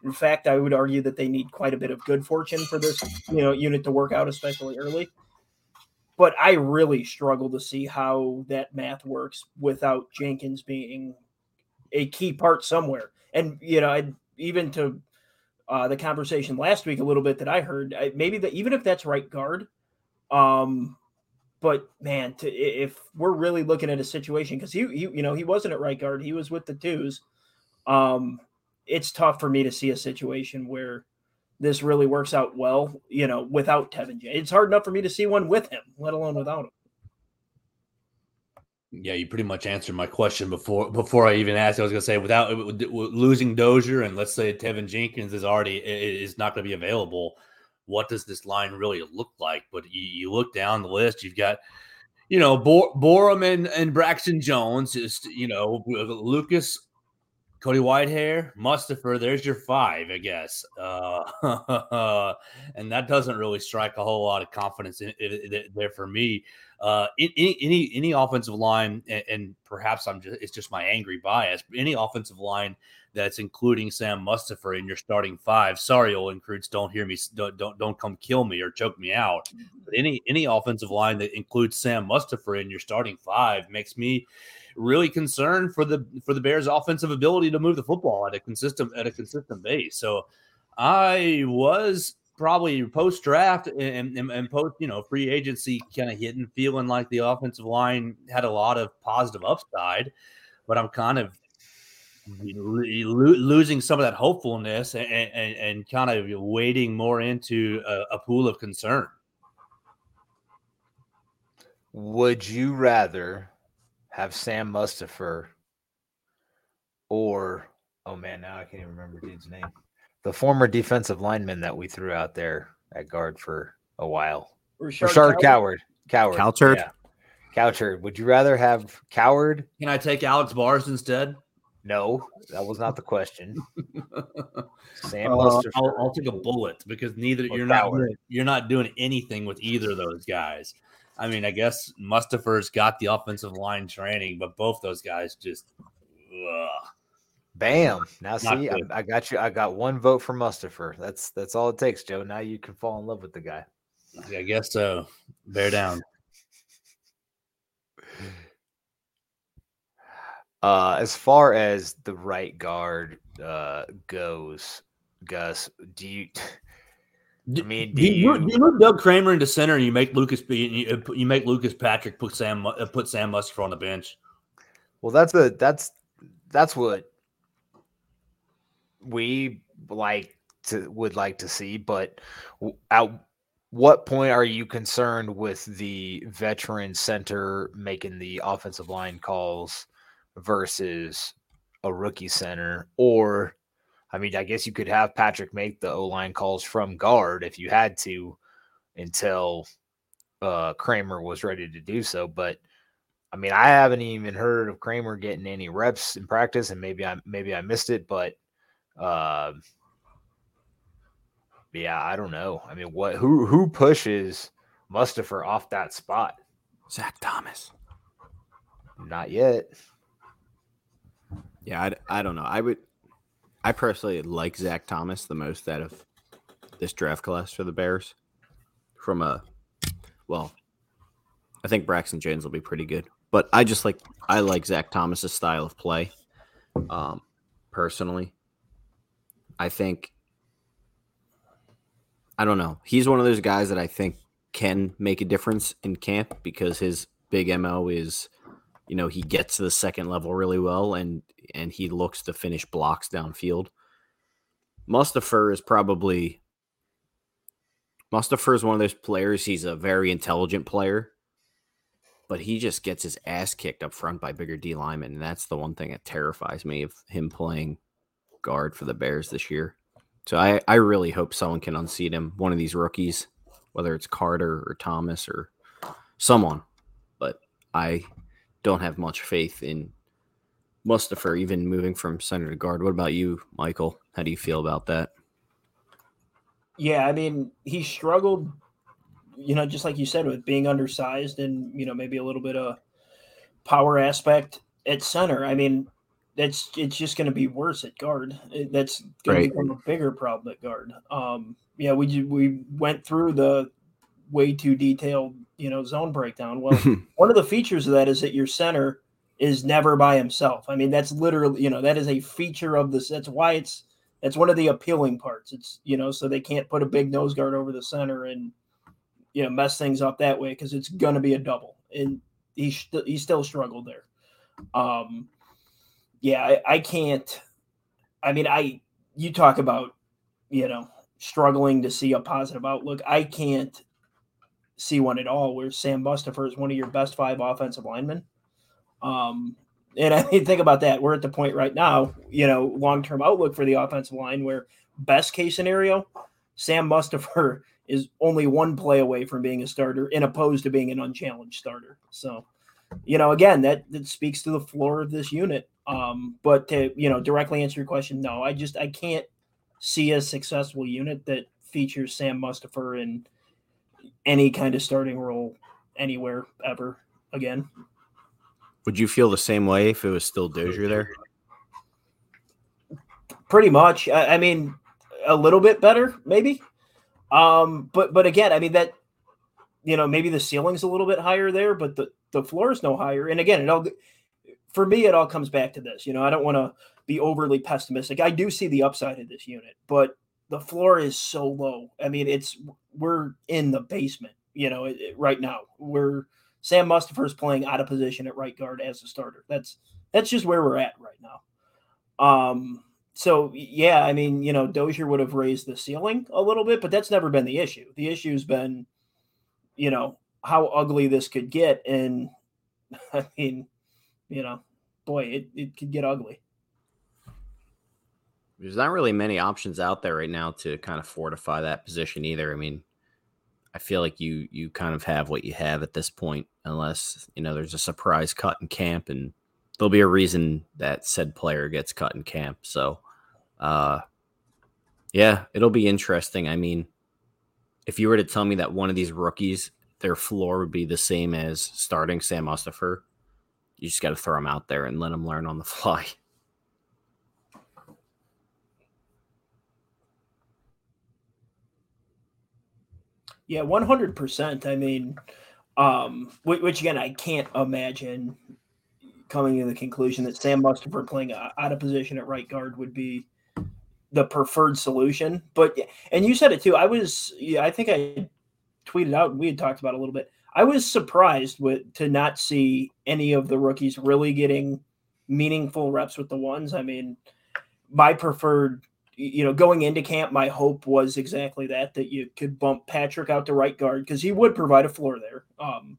In fact, I would argue that they need quite a bit of good fortune for this, you know, unit to work out, especially early. But I really struggle to see how that math works without Jenkins being a key part somewhere. And you know, I even to uh, the conversation last week a little bit that I heard, I, maybe that even if that's right guard, um, but man, to, if we're really looking at a situation because he, he, you know, he wasn't at right guard, he was with the twos. Um, it's tough for me to see a situation where this really works out well, you know, without Teven J. It's hard enough for me to see one with him, let alone without him. Yeah, you pretty much answered my question before before I even asked. I was going to say without losing Dozier and let's say Teven Jenkins is already is not going to be available. What does this line really look like? But you, you look down the list, you've got you know Bor- Borom and, and Braxton Jones, is you know Lucas Cody Whitehair, Mustipher, there's your five, I guess. Uh, and that doesn't really strike a whole lot of confidence in, in, in, there for me. Uh, any any any offensive line, and, and, perhaps I'm just it's just my angry bias. Any offensive line that's including Sam Mustipher in your starting five. Sorry, Olin Kreutz, don't hear me. Don't, don't don't come kill me or choke me out. But any any offensive line that includes Sam Mustipher in your starting five makes me really concerned for the for the Bears' offensive ability to move the football at a consistent at a consistent base. So I was probably post draft and, and, and, post you know free agency kind of hitting feeling like the offensive line had a lot of positive upside, but I'm kind of losing some of that hopefulness and, and, and kind of wading more into a, a pool of concern. Would you rather have Sam Mustipher or oh man, now I can't even remember dude's name. The former defensive lineman that we threw out there at guard for a while. Rashaad, Rashaad Coward. Coward. Coward. Yeah. Coward. Would you rather have Coward? Can I take Alex Bars instead? No, that was not the question. Sam uh, I'll, I'll, take a bullet because neither you're Coward. not you're not doing anything with either of those guys. I mean, I guess Mustipher's got the offensive line training, but both those guys just. Ugh. Bam! Now see, I, I, got you. I got one vote for Mustipher. That's that's all it takes, Joe. Now you can fall in love with the guy. I guess so. Bear down. Uh, as far as the right guard uh, goes, Gus, do you? I mean, do you, you, you move Doug Kramer into center and you make Lucas you, you make Lucas Patrick put Sam uh, put Sam Mustipher on the bench. Well, that's a that's that's what we like to would like to see, but at what point are you concerned with the veteran center making the offensive line calls versus a rookie center or I mean, I guess you could have Patrick make the O line calls from guard if you had to until uh, Kramer was ready to do so. But I mean, I haven't even heard of Kramer getting any reps in practice, and maybe I maybe I missed it, but uh, yeah, I don't know. I mean, what who who pushes Mustipher off that spot? Zach Thomas. Not yet. Yeah, I, I don't know. I would I personally like Zach Thomas the most out of this draft class for the Bears. From a, well, I think Braxton Jones will be pretty good, but I just like I like Zach Thomas's style of play. Um, personally, I think I don't know. He's one of those guys that I think can make a difference in camp because his big mo is you know he gets to the second level really well and and he looks to finish blocks downfield. Mustipher is probably Mustipher is one of those players. He's a very intelligent player, but he just gets his ass kicked up front by bigger D linemen, and that's the one thing that terrifies me of him playing guard for the Bears this year. So I, I really hope someone can unseat him, one of these rookies, whether it's Carter or Thomas or someone. But I don't have much faith in Mustipher even moving from center to guard. What about you, Michael? How do you feel about that? Yeah, I mean, he struggled, you know, just like you said, with being undersized and, you know, maybe a little bit of power aspect at center. I mean, that's it's just going to be worse at guard. That's going right. to become a bigger problem at guard. Um, yeah, we we went through the way too detailed, you know, zone breakdown. Well, one of the features of that is that your center is never by himself. I mean, that's literally, you know, that is a feature of this. That's why it's that's one of the appealing parts. It's you know, so they can't put a big nose guard over the center and you know mess things up that way because it's gonna be a double. And he he still struggled there. Um, yeah, I, I can't. I mean, I you talk about you know struggling to see a positive outlook. I can't see one at all. Where Sam Mustipher is one of your best five offensive linemen. Um, and I mean, think about that. We're at the point right now, you know, long term outlook for the offensive line where best case scenario, Sam Mustipher is only one play away from being a starter in opposed to being an unchallenged starter. So, you know, again, that, that speaks to the floor of this unit. Um, but to, you know, directly answer your question, no, I just, I can't see a successful unit that features Sam Mustipher in any kind of starting role anywhere ever again. Would you feel the same way if it was still Dozier there? Pretty much. I, I mean, a little bit better, maybe. Um, but but again, I mean that you know maybe the ceiling's a little bit higher there, but the the floor is no higher. And again, it all for me it all comes back to this. You know, I don't want to be overly pessimistic. I do see the upside of this unit, but the floor is so low. I mean, it's we're in the basement. You know, it, it, right now we're Sam Mustipher is playing out of position at right guard as a starter. That's that's just where we're at right now. Um, so yeah, I mean, you know, Dozier would have raised the ceiling a little bit, but that's never been the issue. The issue's been, you know, how ugly this could get, and I mean, you know, boy, it, it could get ugly. There's not really many options out there right now to kind of fortify that position either. I mean, I feel like you you kind of have what you have at this point, unless you know there's a surprise cut in camp, and there'll be a reason that said player gets cut in camp. So, uh, yeah, it'll be interesting. I mean, if you were to tell me that one of these rookies, their floor would be the same as starting Sam Mustipher, you just got to throw them out there and let them learn on the fly. Yeah, one hundred percent. I mean, um, which, again, I can't imagine coming to the conclusion that Sam Mustipher playing out of position at right guard would be the preferred solution. But and you said it too. I was, yeah, I think I tweeted out we had talked about a little bit. I was surprised with to not see any of the rookies really getting meaningful reps with the ones. I mean, my preferred you know, going into camp, my hope was exactly that that you could bump Patrick out to right guard because he would provide a floor there. Um,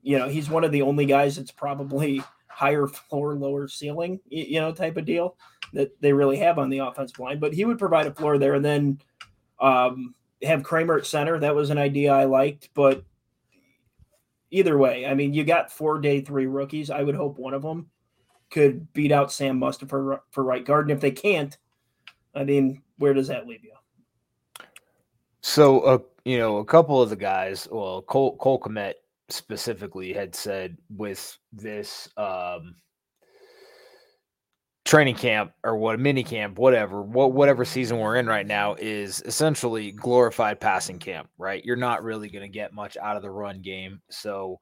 you know, he's one of the only guys that's probably higher floor, lower ceiling, you know, type of deal that they really have on the offensive line. But he would provide a floor there, and then um, have Kramer at center. That was an idea I liked, but either way, I mean, you got four day three rookies. I would hope one of them could beat out Sam Mustipher for, for right guard, and if they can't I mean, where does that leave you? So, uh, you know, a couple of the guys, well, Cole, Cole Kmet specifically had said with this um, training camp or what mini camp, whatever, what whatever season we're in right now is essentially glorified passing camp, right? You're not really going to get much out of the run game. So,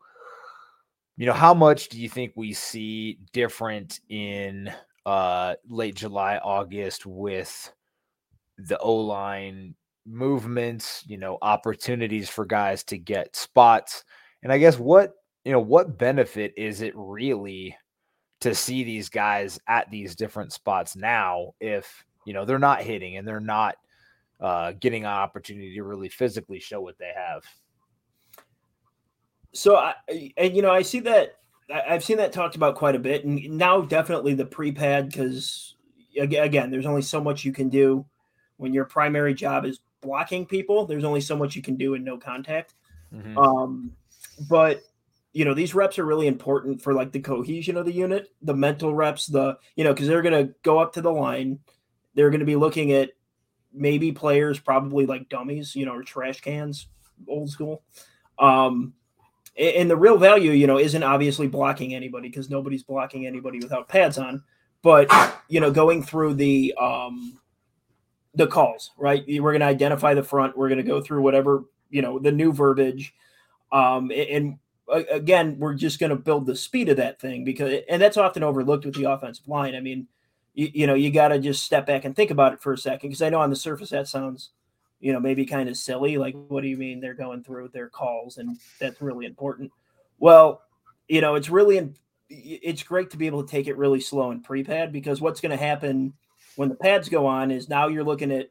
you know, how much do you think we see different in uh, late July, August with the O line movements, you know, opportunities for guys to get spots. And I guess what, you know, what benefit is it really to see these guys at these different spots now if, you know, they're not hitting and they're not uh, getting an opportunity to really physically show what they have? So, I, and you know, I see that I've seen that talked about quite a bit, and now definitely the pre-pad because again, there's only so much you can do when your primary job is blocking people. There's only so much you can do in no contact. Mm-hmm. Um, but you know, these reps are really important for like the cohesion of the unit, the mental reps, the, you know, because they're going to go up to the line. They're going to be looking at maybe players probably like dummies, you know, or trash cans, old school. Um, and the real value, you know, isn't obviously blocking anybody because nobody's blocking anybody without pads on. But you know, going through the um, the calls, right? We're going to identify the front. We're going to go through whatever you know the new verbiage, um, and again, we're just going to build the speed of that thing because, and that's often overlooked with the offensive line. I mean, you, you know, you got to just step back and think about it for a second because I know on the surface that sounds you know, maybe kind of silly. Like, what do you mean they're going through their calls and that's really important? Well, you know, it's really it's great to be able to take it really slow in pre-pad because what's going to happen when the pads go on is now you're looking at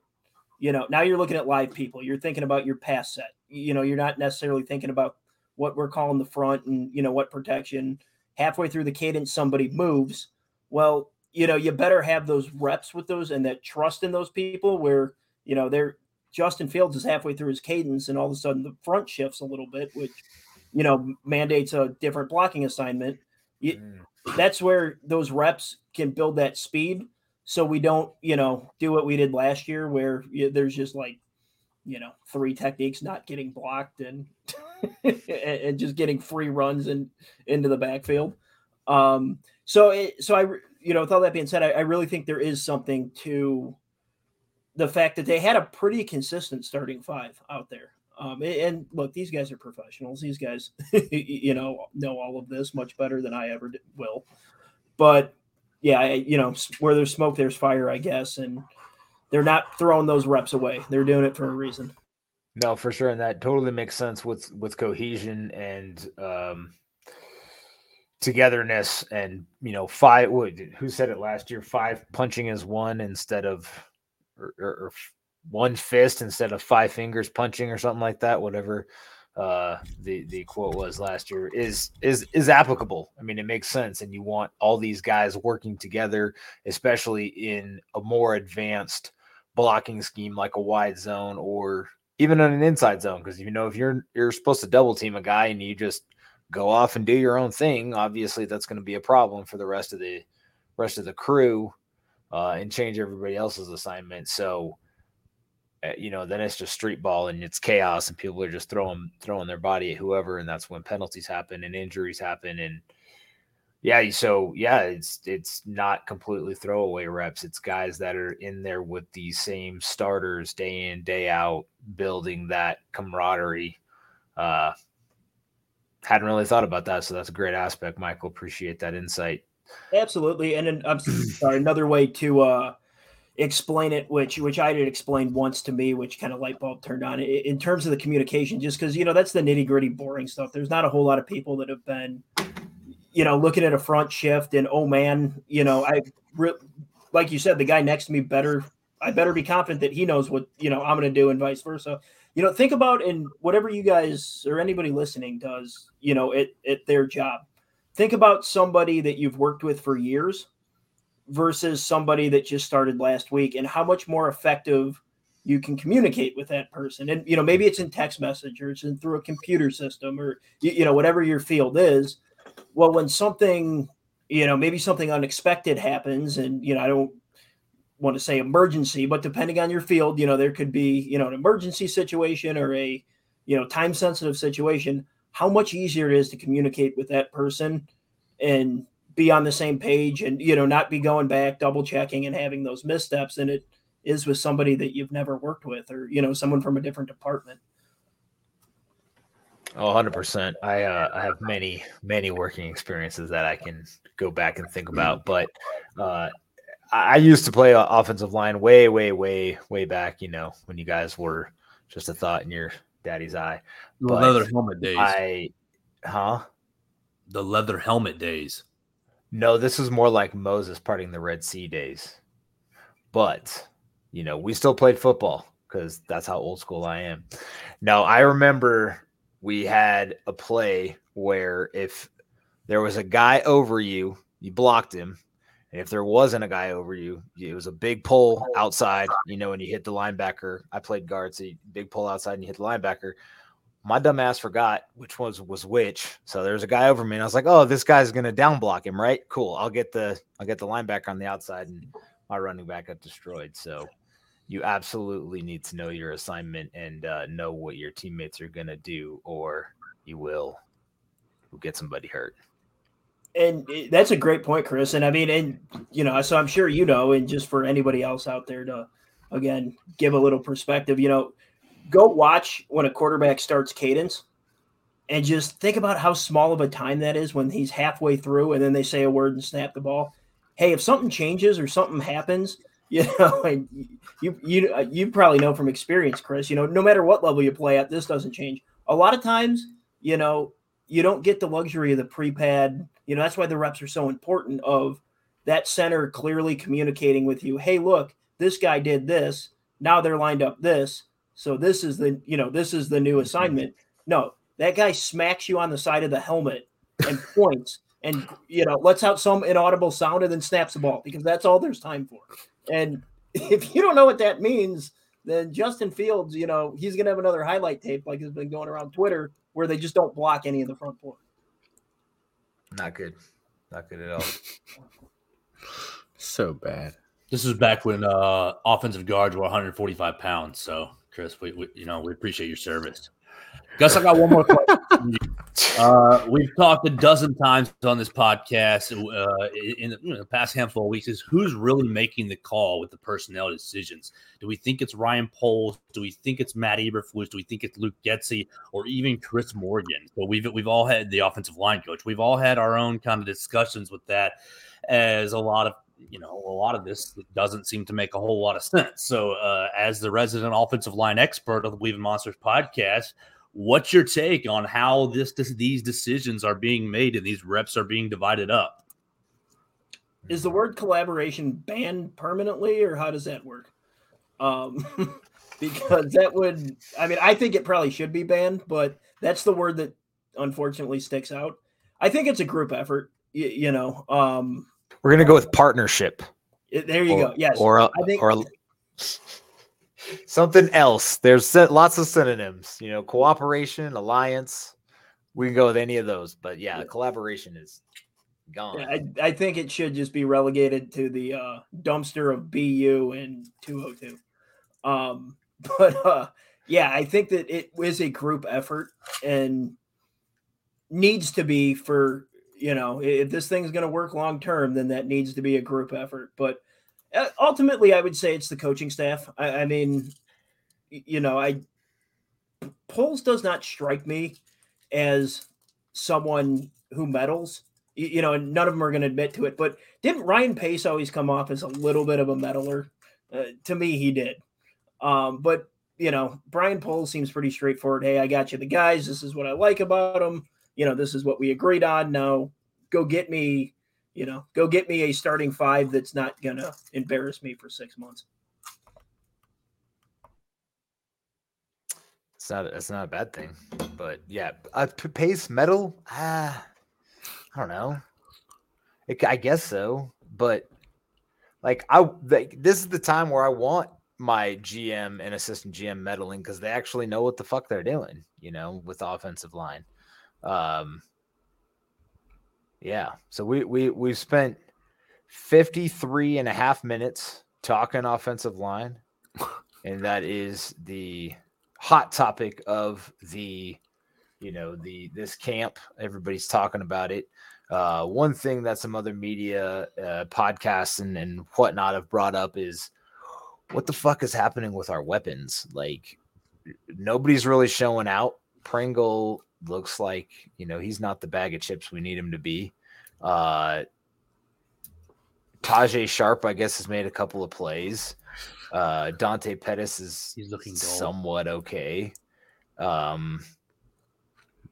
you know now you're looking at live people you're thinking about your pass set you know you're not necessarily thinking about what we're calling the front and you know what protection halfway through the cadence somebody moves well you know you better have those reps with those and that trust in those people where you know they're Justin Fields is halfway through his cadence, and all of a sudden the front shifts a little bit, which you know mandates a different blocking assignment. You, mm. That's where those reps can build that speed, so we don't you know do what we did last year, where you, there's just like you know three techniques not getting blocked and and just getting free runs and into the backfield. Um, so it, so I you know with all that being said, I, I really think there is something to the fact that they had a pretty consistent starting five out there. Um, and look, these guys are professionals. These guys, you know, know all of this much better than I ever will. But yeah, you know, where there's smoke, there's fire, I guess. And they're not throwing those reps away. They're doing it for a reason. No, for sure, and that totally makes sense with with cohesion and um, togetherness, and you know, five. Who said it last year? Five punching as one instead of or, or, or one fist instead of five fingers punching or something like that, whatever uh, the the quote was last year is is is applicable. I mean, it makes sense, and you want all these guys working together, especially in a more advanced blocking scheme like a wide zone or even in an inside zone. Because you know, if you're you're supposed to double team a guy and you just go off and do your own thing, obviously that's going to be a problem for the rest of the rest of the crew uh, and change everybody else's assignment. So, uh, you know, then it's just street ball and it's chaos, and people are just throwing throwing their body at whoever, and that's when penalties happen and injuries happen, and yeah, so yeah, it's it's not completely throwaway reps. It's guys that are in there with these same starters day in day out, building that camaraderie. Uh, hadn't really thought about that, so that's a great aspect, Michael. Appreciate that insight. Absolutely, and I'm sorry. Another way to uh, explain it, which which I did explain once to me, which kind of light bulb turned on in terms of the communication. Just because you know that's the nitty gritty, boring stuff. There's not a whole lot of people that have been, you know, looking at a front shift and oh man, you know, I re- like you said, the guy next to me better. I better be confident that he knows what you know I'm going to do, and vice versa. You know, think about and whatever you guys or anybody listening does, you know, at at their job think about somebody that you've worked with for years versus somebody that just started last week and how much more effective you can communicate with that person. And you know maybe it's in text message or it's in through a computer system or you, you know whatever your field is. Well when something you know maybe something unexpected happens and you know i don't want to say emergency but depending on your field you know there could be you know an emergency situation or a you know time sensitive situation how much easier it is to communicate with that person and be on the same page and you know not be going back double checking and having those missteps than it is with somebody that you've never worked with or you know someone from a different department Oh, 100%. I uh, I have many many working experiences that I can go back and think about, but uh, I used to play offensive line way way way way back, you know, when you guys were just a thought in your daddy's eye. The leather helmet days. I, huh? The leather helmet days. No, this was more like Moses parting the Red Sea days. But, you know, we still played football because that's how old school I am. Now, I remember we had a play where if there was a guy over you, you blocked him, and if there wasn't a guy over you, it was a big pull outside, you know, and you hit the linebacker. I played guard, so big pull outside and you hit the linebacker. my dumbass forgot which was was which. So there's a guy over me, and I was like, "Oh, this guy's gonna down block him, right? Cool. I'll get the I'll get the linebacker on the outside, and my running back got destroyed." So you absolutely need to know your assignment and uh, know what your teammates are gonna do, or you will get somebody hurt. And that's a great point, Chris. And I mean, and you know, so I'm sure you know, and just for anybody else out there to again give a little perspective, you know, go watch when a quarterback starts cadence and just think about how small of a time that is when he's halfway through and then they say a word and snap the ball. Hey, if something changes or something happens, you know, and you you you probably know from experience, Chris. You know, no matter what level you play at, this doesn't change. A lot of times, you know, you don't get the luxury of the pre-pad. You know, that's why the reps are so important. Of that center clearly communicating with you. Hey, look, this guy did this. Now they're lined up this so this is the you know this is the new mm-hmm. assignment. No, that guy smacks you on the side of the helmet and points and you know lets out some inaudible sound and then snaps the ball because that's all there's time for. And if you don't know what that means, then Justin Fields, you know, he's gonna have another highlight tape like has been going around Twitter where they just don't block any of the front four. Not good. Not good at all. so bad. This is back when uh offensive guards were 145 pounds, so Chris. We, we, you know we appreciate your service. Gus, I got one more question. uh, we've talked a dozen times on this podcast uh, in, the, in, the, past handful of weeks. Is who's really making the call with the personnel decisions? Do we think it's Ryan Poles? Do we think it's Matt Eberflus? Do we think it's Luke Getsy or even Chris Morgan? So we've we've all had the offensive line coach. We've all had our own kind of discussions with that, as a lot of you know, a lot of this doesn't seem to make a whole lot of sense. So, uh, as the resident offensive line expert of the Believe in Monsters podcast, what's your take on how this, this these decisions are being made and these reps are being divided up? Is the word collaboration banned permanently, or how does that work? Um, because that would, I mean, I think it probably should be banned, but that's the word that unfortunately sticks out. I think it's a group effort. You, you know, um, we're gonna go with partnership. There you or, go. Yes. Or a, I think or a, something else. There's lots of synonyms. You know, cooperation, alliance. We can go with any of those, but yeah, collaboration is gone. Yeah, I, I think it should just be relegated to the uh, dumpster of BU and 202. Um, but uh, yeah, I think that it is a group effort and needs to be for you know, if this thing's going to work long term, then that needs to be a group effort. But ultimately, I would say it's the coaching staff. I, I mean, you know, I Poles does not strike me as someone who meddles. You, you know, and none of them are going to admit to it. But didn't Ryan Pace always come off as a little bit of a meddler? Uh, to me, he did. Um, but you know, Brian Poles seems pretty straightforward. Hey, I got you the guys. This is what I like about them you know, this is what we agreed on. Now go get me, you know, go get me a starting five that's not to embarrass me for six months. It's not, it's not a bad thing, but yeah, uh, pace metal. Ah, I don't know. It, I guess so, but like I, like, this is the time where I want my GM and assistant GM meddling because they actually know what the fuck they're doing, you know, with offensive line. Um, yeah, so we we we've spent 53 and a half minutes talking offensive line, and that is the hot topic of the you know the this camp. Everybody's talking about it. Uh, one thing that some other media uh, podcasts and, and whatnot have brought up is what the fuck is happening with our weapons? Like nobody's really showing out. Pringle looks like you know he's not the bag of chips we need him to be. Uh, Tajae Sharpe, I guess, has made a couple of plays. Uh, Dante Pettis is he's looking somewhat okay. Um,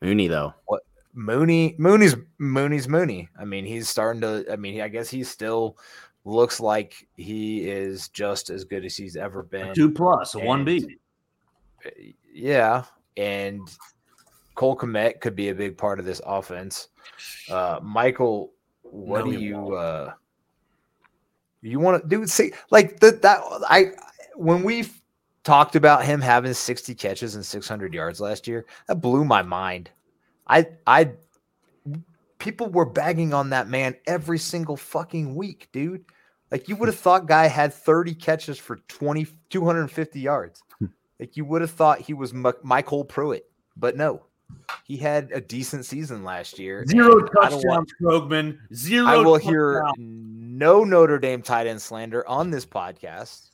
Mooney though, what Mooney? Mooney's Mooney's Mooney. I mean, he's starting to. I mean, I guess he still looks like he is just as good as he's ever been. A two plus, a one B. Yeah, and Cole Kmet could be a big part of this offense. Uh, Michael, what no, do you uh, you want to do? See, like that that I when we talked about him having 60 catches and 600 yards last year. That blew my mind. I I people were bagging on that man every single fucking week, dude. Like you would have thought guy had 30 catches for 20 250 yards. Like you would have thought he was M- Michael Pruitt, but no. He had a decent season last year. Zero and I want- touchdowns, Krogman. Zero. I will hear no Notre Dame tight end slander on this podcast,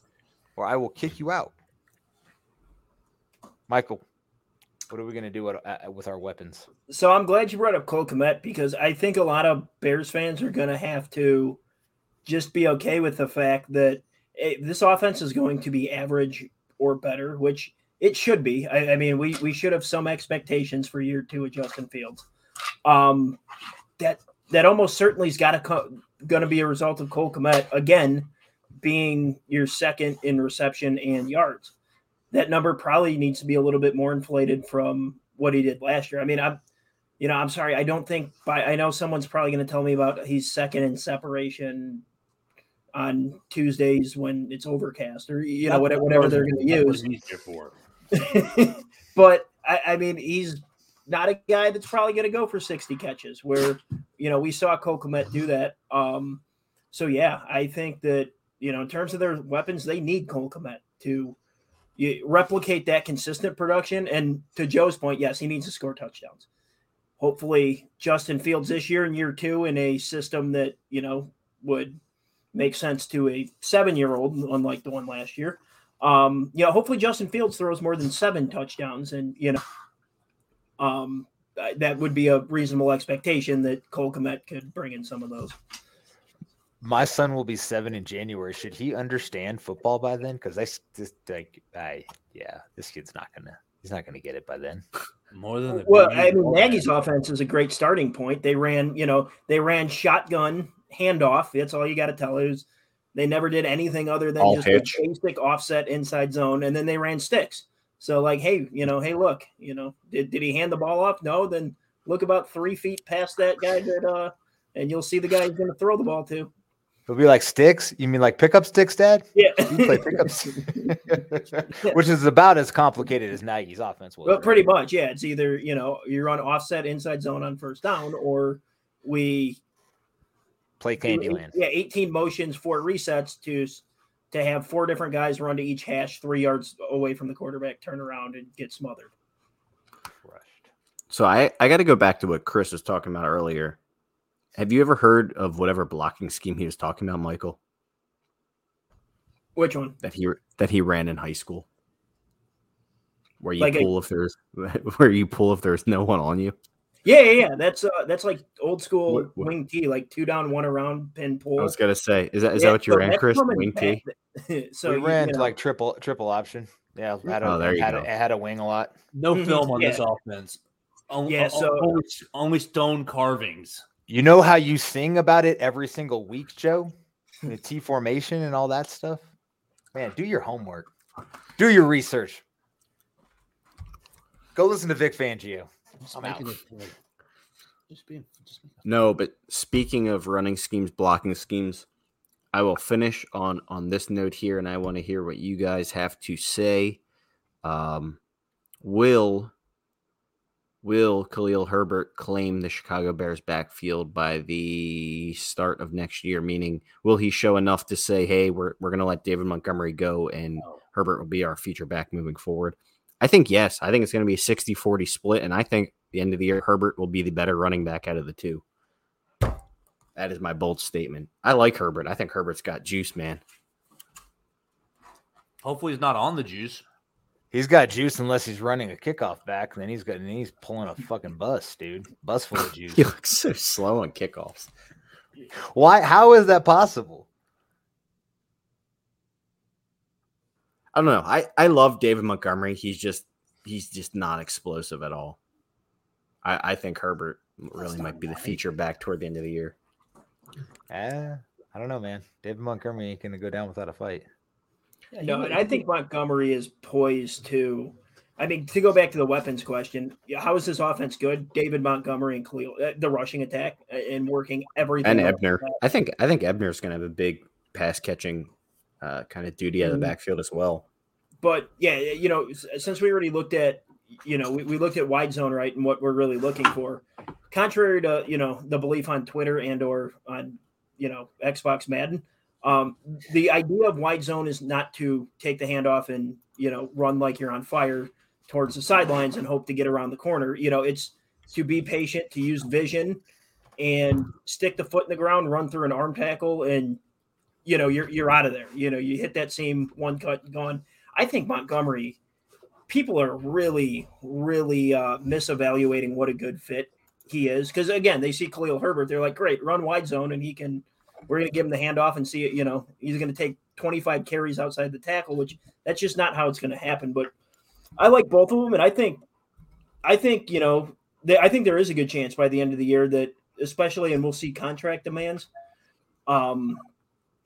or I will kick you out. Michael, what are we going to do at, at- with our weapons? So I'm glad you brought up Cole Kmet because I think a lot of Bears fans are going to have to just be okay with the fact that eh, this offense is going to be average or better, which it should be. I, I mean, we we should have some expectations for year two of Justin Fields. Um, that that almost certainly has got to co- going to be a result of Cole Kmet again being your second in reception and yards. That number probably needs to be a little bit more inflated from what he did last year. I mean, I'm you know, I'm sorry. I don't think by I know someone's probably going to tell me about he's second in separation on Tuesdays when it's overcast or you know whatever whatever they're going to use. but I, I mean, he's not a guy that's probably going to go for 60 catches. Where you know we saw Cole Kmet do that. Um, so yeah, I think that you know in terms of their weapons, they need Cole Kmet to replicate that consistent production. And to Joe's point, yes, he needs to score touchdowns. Hopefully, Justin Fields this year and year two in a system that you know would make sense to a seven-year-old, unlike the one last year. Um, you know, hopefully Justin Fields throws more than seven touchdowns, and you know, um, that- that would be a reasonable expectation that Cole Kmet could bring in some of those. My son will be seven in January. Should he understand football by then? Because I just like, I yeah, this kid's not gonna. He's not gonna get it by then. More than the Well, I mean, Bowl Nagy's offense is a great starting point. They ran, you know, they ran shotgun handoff. That's all you got to tell. It was, they never did anything other than All just hitch. a basic offset inside zone, and then they ran sticks. So, like, hey, you know, hey, look, you know, did, did he hand the ball off? No. Then look about three feet past that guy that, uh, and you'll see the guy who's going to throw the ball to. It'll be like sticks. You mean like pickup sticks, Dad? Yeah. You play pickups, which is about as complicated as Nagy's offense was. Well, right? pretty much, yeah. It's either you know you're on offset inside zone on first down, or we Play do eight- Candyland. Yeah, eighteen motions, four resets to to have four different guys run to each hash, three yards away from the quarterback, turn around and get smothered. Crushed. So I, I got to go back to what Chris was talking about earlier. Have you ever heard of whatever blocking scheme he was talking about, Michael? Which one? That he that he ran in high school, where you Like a- pull if there's where you pull if there's no one on you. Yeah, yeah, yeah. That's uh, that's like old school What- what- wing T, like two down, one around, pin pull. I was gonna say, is that is Yeah, that what you so ran, Chris? Wing back. T. so we you- ran you know, like triple triple option. Yeah, had a, Oh, there you had go. A, had a wing a lot. No Mhm, film on this offense. On- Yeah, so- only, only stone carvings. You know how you sing about it every single week, Joe? The T formation and all that stuff. Man, do your homework. Do your research. Go listen to Vic Fangio. Just I'm out. Just being, just making No, but speaking of running schemes, blocking schemes, I will finish on on this note here, and I want to hear what you guys have to say. Um, will will Khalil Herbert claim the Chicago Bears backfield by the start of next year? Meaning, will he show enough to say, "Hey, we're we're going to let David Montgomery go, and Oh. Herbert will be our feature back moving forward"? I think yes. I think it's going to be a 60-40 split, and I think the end of the year, Herbert will be the better running back out of the two. That is my bold statement. I like Herbert. I think Herbert's got juice, man. Hopefully, he's not on the juice. He's got juice unless he's running a kickoff back, and then he's got and he's pulling a fucking bus, dude. Bus full of juice. He looks so slow on kickoffs. Why? How is that possible? I don't know. I, I love David Montgomery. He's just he's just not explosive at all. I, I think Herbert really might be the feature back toward the end of the year. Eh, I don't know, man. David Montgomery ain't gonna go down without a fight. No, and I think Montgomery is poised to. I mean, to go back to the weapons question, how is this offense good? David Montgomery and Khalil, uh, the rushing attack uh, and working everything. And. Ebner. I think I think Ebner's gonna have a big pass catching uh, kind of duty out of the backfield as well. but yeah, you know, since we already looked at, you know, we, we looked at wide zone right and what we're really looking for. Contrary to you know the belief on Twitter and or on you know Xbox Madden, um, the idea of wide zone is not to take the handoff and you know run like you're on fire towards the sidelines and hope to get around the corner. You know, it's to be patient, to use vision, and stick the foot in the ground, run through an arm tackle, and you know you're you're out of there. You know, you hit that same one cut gone. I think Montgomery. People are really, really uh, misevaluating what a good fit he is because again they see Khalil Herbert, they're like, great, run wide zone, and he can. We're going to give him the handoff and see it. You know, he's going to take 25 carries outside the tackle, which that's just not how it's going to happen. But I like both of them, and I think, I think you know, they, I think there is a good chance by the end of the year that, especially, and we'll see contract demands. Um,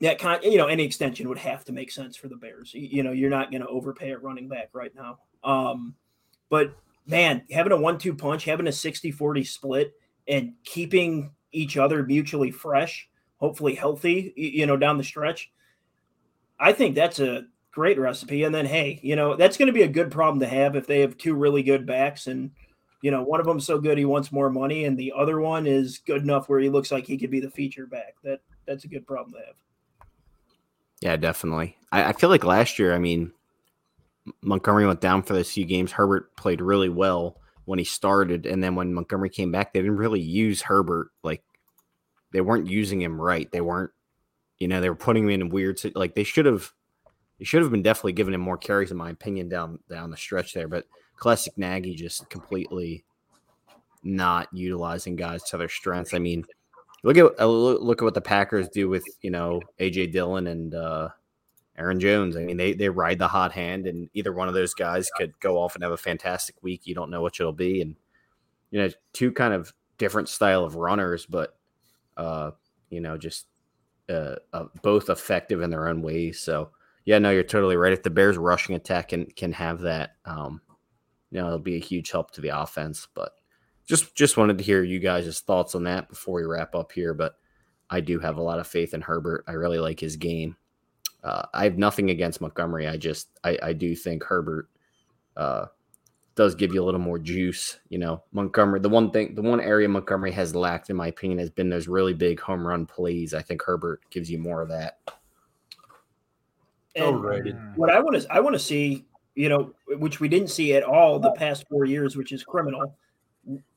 that con, you know, any extension would have to make sense for the Bears. You, you know, you're not going to overpay at running back right now. Um, but man, having a one-two punch, having a 60-40 split, and keeping each other mutually fresh, hopefully healthy, you know, down the stretch. I think that's a great recipe. And then, hey, you know, that's going to be a good problem to have if they have two really good backs and, you know, one of them's so good he wants more money, and the other one is good enough where he looks like he could be the feature back. That that's a good problem to have. Yeah, definitely. I, I feel like last year, I mean, Montgomery went down for those few games. Herbert played really well when he started, and then when Montgomery came back, they didn't really use Herbert like they weren't using him right. They weren't, you know, they were putting him in weird like they should have. They should have been definitely giving him more carries, in my opinion, down down the stretch there. But classic Nagy just completely not utilizing guys to their strengths. I mean, look at look at what the Packers do with you know AJ Dillon and uh, Aaron Jones. I mean, they they ride the hot hand, and either one of those guys could go off and have a fantastic week. You don't know which it'll be, and you know, two kind of different style of runners, but uh, you know, just uh, uh, both effective in their own ways. So yeah, no, you're totally right. If the Bears rushing attack can can have that, um, you know, it'll be a huge help to the offense. But just just wanted to hear you guys' thoughts on that before we wrap up here. But I do have a lot of faith in Herbert. I really like his game. Uh, I have nothing against Montgomery. I just I, I do think Herbert uh, does give you a little more juice. You know, Montgomery. The one thing, the one area Montgomery has lacked, in my opinion, has been those really big home run plays. I think Herbert gives you more of that. And what I want to I want to see, you know, which we didn't see at all the past four years, which is criminal.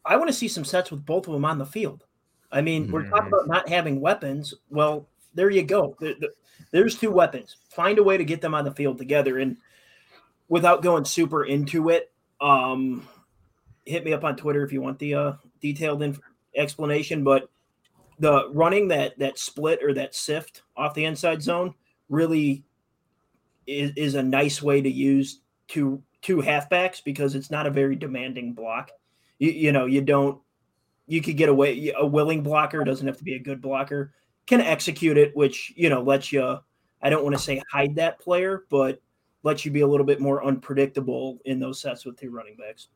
I want to see some sets with both of them on the field. I mean, mm-hmm. we're talking about not having weapons. Well, there you go. The, the, there's two weapons. Find a way to get them on the field together. And without going super into it, um, hit me up on Twitter if you want the uh, detailed inf- explanation. But the running that that split or that sift off the inside zone really is, is a nice way to use two two halfbacks because it's not a very demanding block. You, you know, you don't you could get away a willing blocker doesn't have to be a good blocker can execute it, which you know lets you. I don't want to say hide that player, but lets you be a little bit more unpredictable in those sets with two running backs.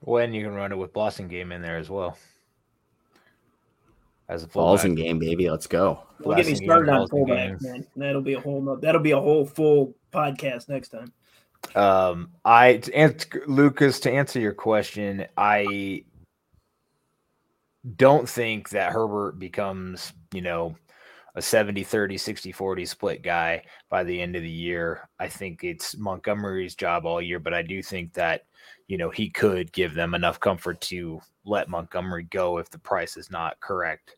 When you can run it with Blasingame in there as well. As a Blasingame game, baby, let's go. We'll get me started on fullback, man. That'll be a whole that'll be a whole full podcast next time. Um, I to answer, Lucas to answer your question, I don't think that Herbert becomes, you know, a 70 30 60 40 split guy by the end of the year. I think it's Montgomery's job all year, but I do think that, you know, he could give them enough comfort to let Montgomery go if the price is not correct,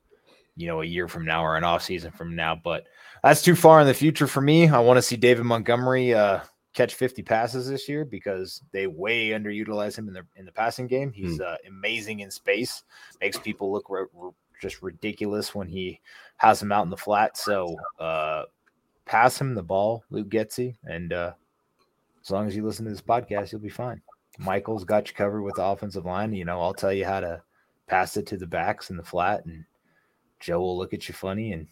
you know, a year from now or an off season from now. But that's too far in the future for me. I want to see David Montgomery uh, catch 50 passes this year because they way underutilize him in the in the passing game. He's mm. uh, amazing in space, makes people look re- re- just ridiculous when he has him out in the flat. So uh, pass him the ball, Luke Getsy, and uh, as long as you listen to this podcast, you'll be fine. Michael's got you covered with the offensive line. You know, I'll tell you how to pass it to the backs in the flat, and Joe will look at you funny, and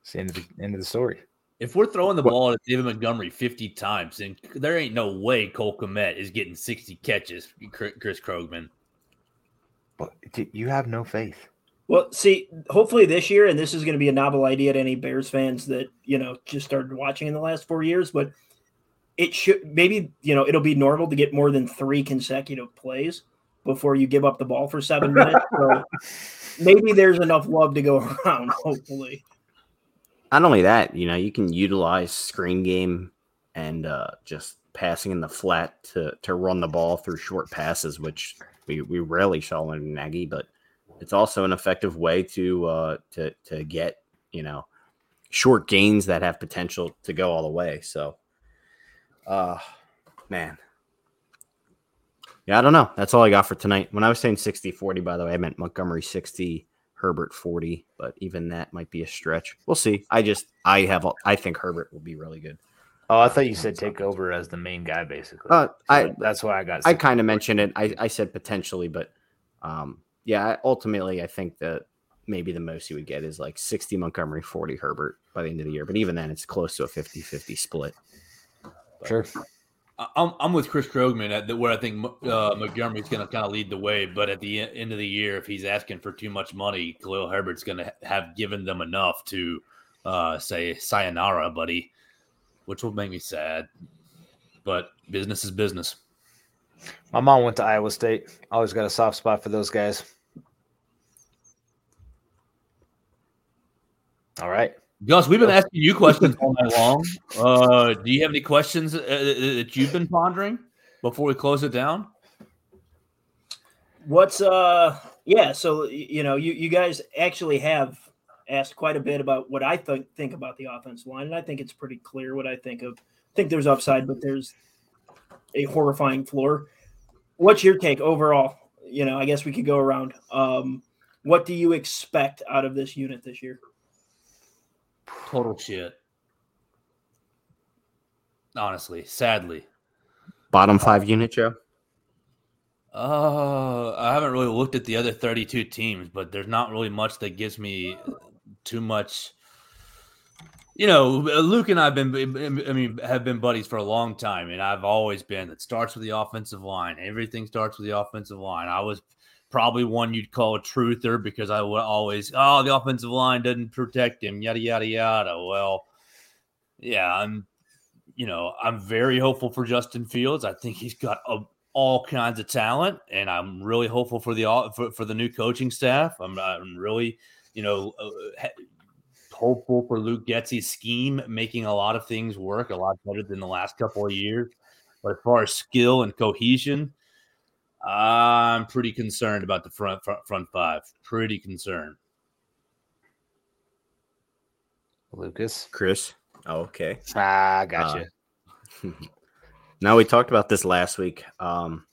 it's the end of the end of the story. If we're throwing the ball at David Montgomery 50 times, then there ain't no way Cole Kmet is getting 60 catches, Chris Krogman. But you have no faith. Well, see, hopefully this year, and this is going to be a novel idea to any Bears fans that, you know, just started watching in the last four years, but it should maybe you know it'll be normal to get more than three consecutive plays before you give up the ball for seven minutes. So maybe there's enough love to go around. Hopefully, Not only that, you know, you can utilize screen game and uh, just passing in the flat to to run the ball through short passes, which we, we rarely saw in Nagy, but it's also an effective way to uh, to to get you know short gains that have potential to go all the way. So, uh, man, yeah, I don't know. That's all I got for tonight. When I was saying 60-40, by the way, I meant Montgomery 60, Herbert 40, but even that might be a stretch. We'll see. I just I have I think Herbert will be really good. Oh, I thought you said take over as the main guy, basically. Uh, So I that's why I got. I kind of mentioned it. I, I said potentially, but um, yeah, I- ultimately, I think that maybe the most you would get is like 60 Montgomery, 40 Herbert by the end of the year. But even then, it's close to a 50 50 split. sure. I'm, I'm with Chris Krogman at the, where I think uh, Montgomery's going to kind of lead the way. But at the end of the year, if he's asking for too much money, Khalil Herbert's going to have given them enough to uh, say sayonara, buddy, which will make me sad. But business is business. My mom went to Iowa State. Always got a soft spot for those guys. All right. Gus, we've been asking you questions all night long. Uh, do you have any questions uh, that you've been pondering before we close it down? what's uh yeah? So you know, you you guys actually have asked quite a bit about what I think think about the offense line, and I think it's pretty clear what I think of. I think there's upside, but there's a horrifying floor. What's your take overall? You know, I guess we could go around. Um, what do you expect out of this unit this year? Total shit. Honestly, sadly. Bottom five unit, Joe. Uh, I haven't really looked at the other 32 teams, but there's not really much that gives me too much. You know, Luke and I've been, I mean, have been buddies for a long time, and I've always been. It starts with the offensive line. Everything starts with the offensive line. I was probably one you'd call a truther because I would always, oh, the offensive line doesn't protect him, yada yada yada. Well, yeah, I'm, you know, I'm very hopeful for Justin Fields. I think he's got a all kinds of talent, and I'm really hopeful for the for, for the new coaching staff. I'm, I'm really, you know, uh, hopeful for Luke Getsy's scheme making a lot of things work a lot better than the last couple of years. But as far as skill and cohesion, I'm pretty concerned about the front front, front five. Pretty concerned. Lucas. Chris. Oh, okay. Ah, gotcha. Now we talked about this last week. Um,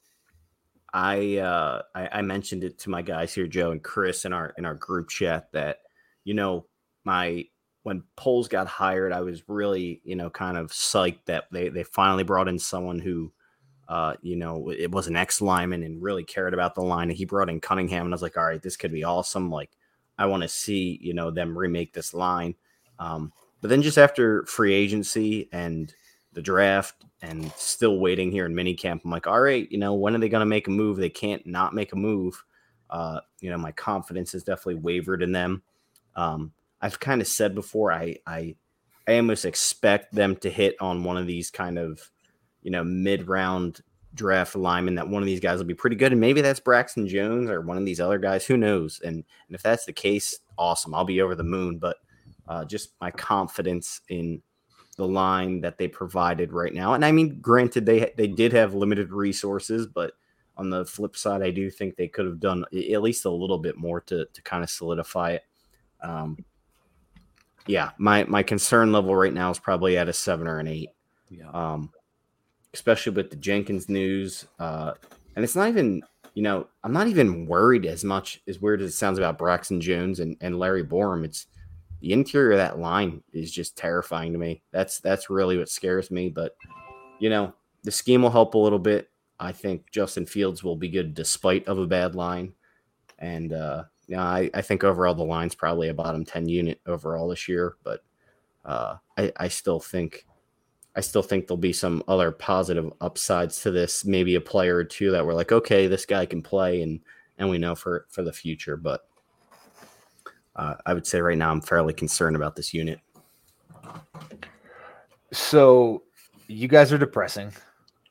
I, uh, I I mentioned it to my guys here, Joe and Chris, in our in our group chat that you know my when Poles got hired, I was really you know kind of psyched that they they finally brought in someone who. Uh, you know, it was an ex lineman and really cared about the line. And he brought in Cunningham, and I was like, all right, this could be awesome. Like, I want to see, you know, them remake this line. Um, but then just after free agency and the draft and still waiting here in minicamp, I'm like, all right, you know, when are they going to make a move? They can't not make a move. Uh, you know, my confidence has definitely wavered in them. Um, I've kind of said before, I, I, I almost expect them to hit on one of these kind of, you know, mid round draft linemen that one of these guys will be pretty good. And maybe that's Braxton Jones or one of these other guys. Who knows? And, and if that's the case, awesome. I'll be over the moon. But uh, just my confidence in the line that they provided right now. And I mean, granted, they they did have limited resources, but on the flip side, I do think they could have done at least a little bit more to to kind of solidify it. Um, yeah, my my concern level right now is probably at a seven or an eight. Yeah. Um, especially with the Jenkins news, uh, and it's not even you know I'm not even worried as much as weird as it sounds about Braxton Jones and, and Larry Borom. It's the interior of that line is just terrifying to me. That's that's really what scares me. But you know, the scheme will help a little bit. I think Justin Fields will be good despite of a bad line. And uh yeah, I, I think overall the line's probably a bottom 10 unit overall this year, but uh I, I still think I still think there'll be some other positive upsides to this, maybe a player or two that we're like, okay, this guy can play and and we know for for the future, but uh, I would say right now I'm fairly concerned about this unit. So you guys are depressing,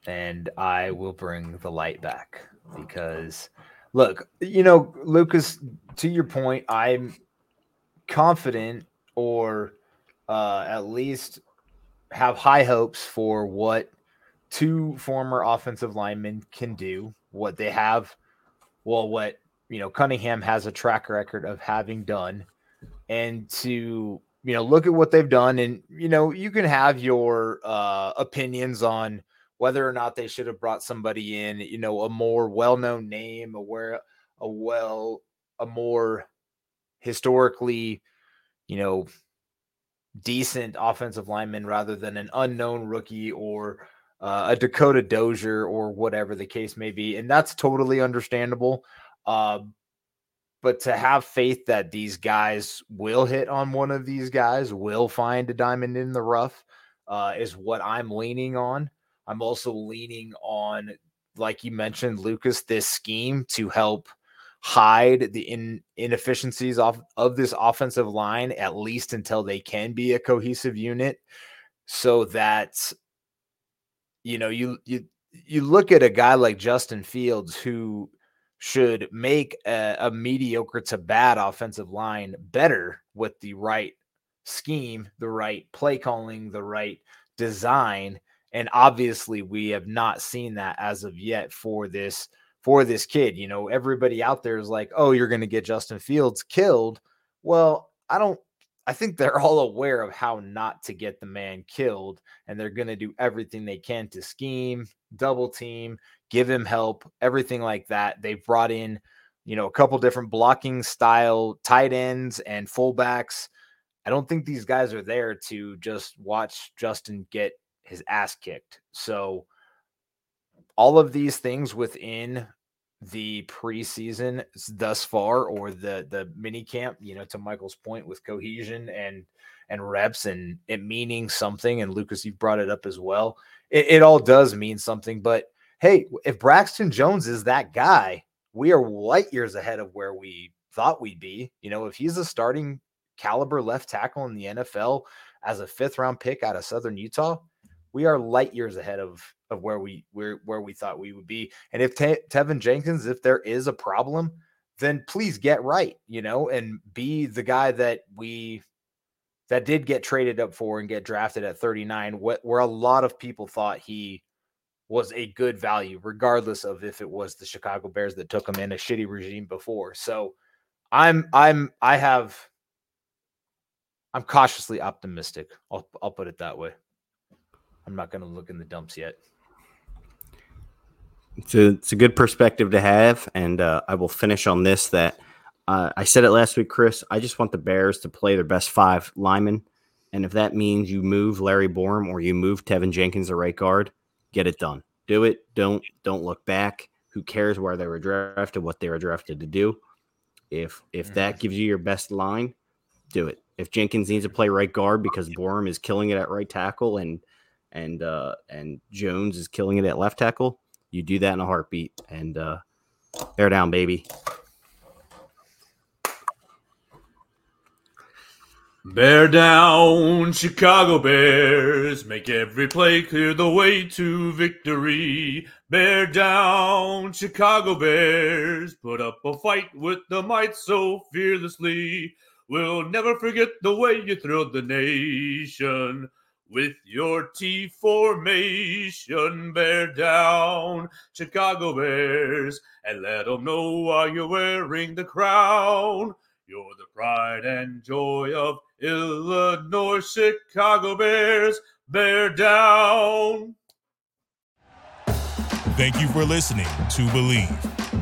and I will bring the light back because look, you know, Lucas, to your point, I'm confident or uh, at least have high hopes for what two former offensive linemen can do, what they have, well, what you know, Cunningham has a track record of having done, and to you know, look at what they've done, and you know, you can have your uh, opinions on whether or not they should have brought somebody in, you know, a more well-known name, a where a well, a more historically, you know, decent offensive lineman rather than an unknown rookie or uh, a Dakota Dozier or whatever the case may be, and that's totally understandable. Uh, but to have faith that these guys will hit on one of these guys, will find a diamond in the rough, uh, is what I'm leaning on. I'm also leaning on, like you mentioned, Lucas, this scheme to help hide the in, inefficiencies of, of this offensive line, at least until they can be a cohesive unit, so that you know you you you look at a guy like Justin Fields who should make a, a mediocre to bad offensive line better with the right scheme, the right play calling, the right design. And obviously, we have not seen that as of yet for this for this kid. You know, everybody out there is like, "Oh, you're going to get Justin Fields killed." Well, I don't I think they're all aware of how not to get the man killed, and they're going to do everything they can to scheme, double team, give him help, everything like that. They've brought in, you know, a couple different blocking style tight ends and fullbacks. I don't think these guys are there to just watch Justin get his ass kicked. So, all of these things within the preseason thus far or the the mini camp you know to michael's point with cohesion and and reps and it meaning something and lucas you've brought it up as well it, it all does mean something but hey if braxton jones is that guy we are light years ahead of where we thought we'd be you know if he's a starting caliber left tackle in the nfl as a fifth round pick out of southern utah we are light years ahead of of where we where where we thought we would be. And if Te- Teven Jenkins, if there is a problem, then please get right, you know, and be the guy that we that did get traded up for and get drafted at 39, where a lot of people thought he was a good value, regardless of if it was the Chicago Bears that took him in a shitty regime before. So I'm I'm I have I'm cautiously optimistic. I'll I'll put it that way. I'm not going to look in the dumps yet. It's a, it's a good perspective to have. And uh, I will finish on this that uh, I said it last week, Chris. I just want the Bears to play their best five linemen. And if that means you move Larry Borom or you move Teven Jenkins to right guard, get it done. Do it. Don't don't look back. Who cares where they were drafted, what they were drafted to do? If if that mm-hmm. gives you your best line, do it. If Jenkins needs to play right guard because Borom is killing it at right tackle and and uh, and Jones is killing it at left tackle, you do that in a heartbeat. And uh, bear down, baby. Bear down, Chicago Bears. Make every play clear the way to victory. Bear down, Chicago Bears. Put up a fight with the might so fearlessly. We'll never forget the way you thrilled the nation with your T formation. Bear down, Chicago Bears, and let them know why you're wearing the crown. You're the pride and joy of Illinois, Chicago Bears. Bear down. Thank you for listening to Bleav.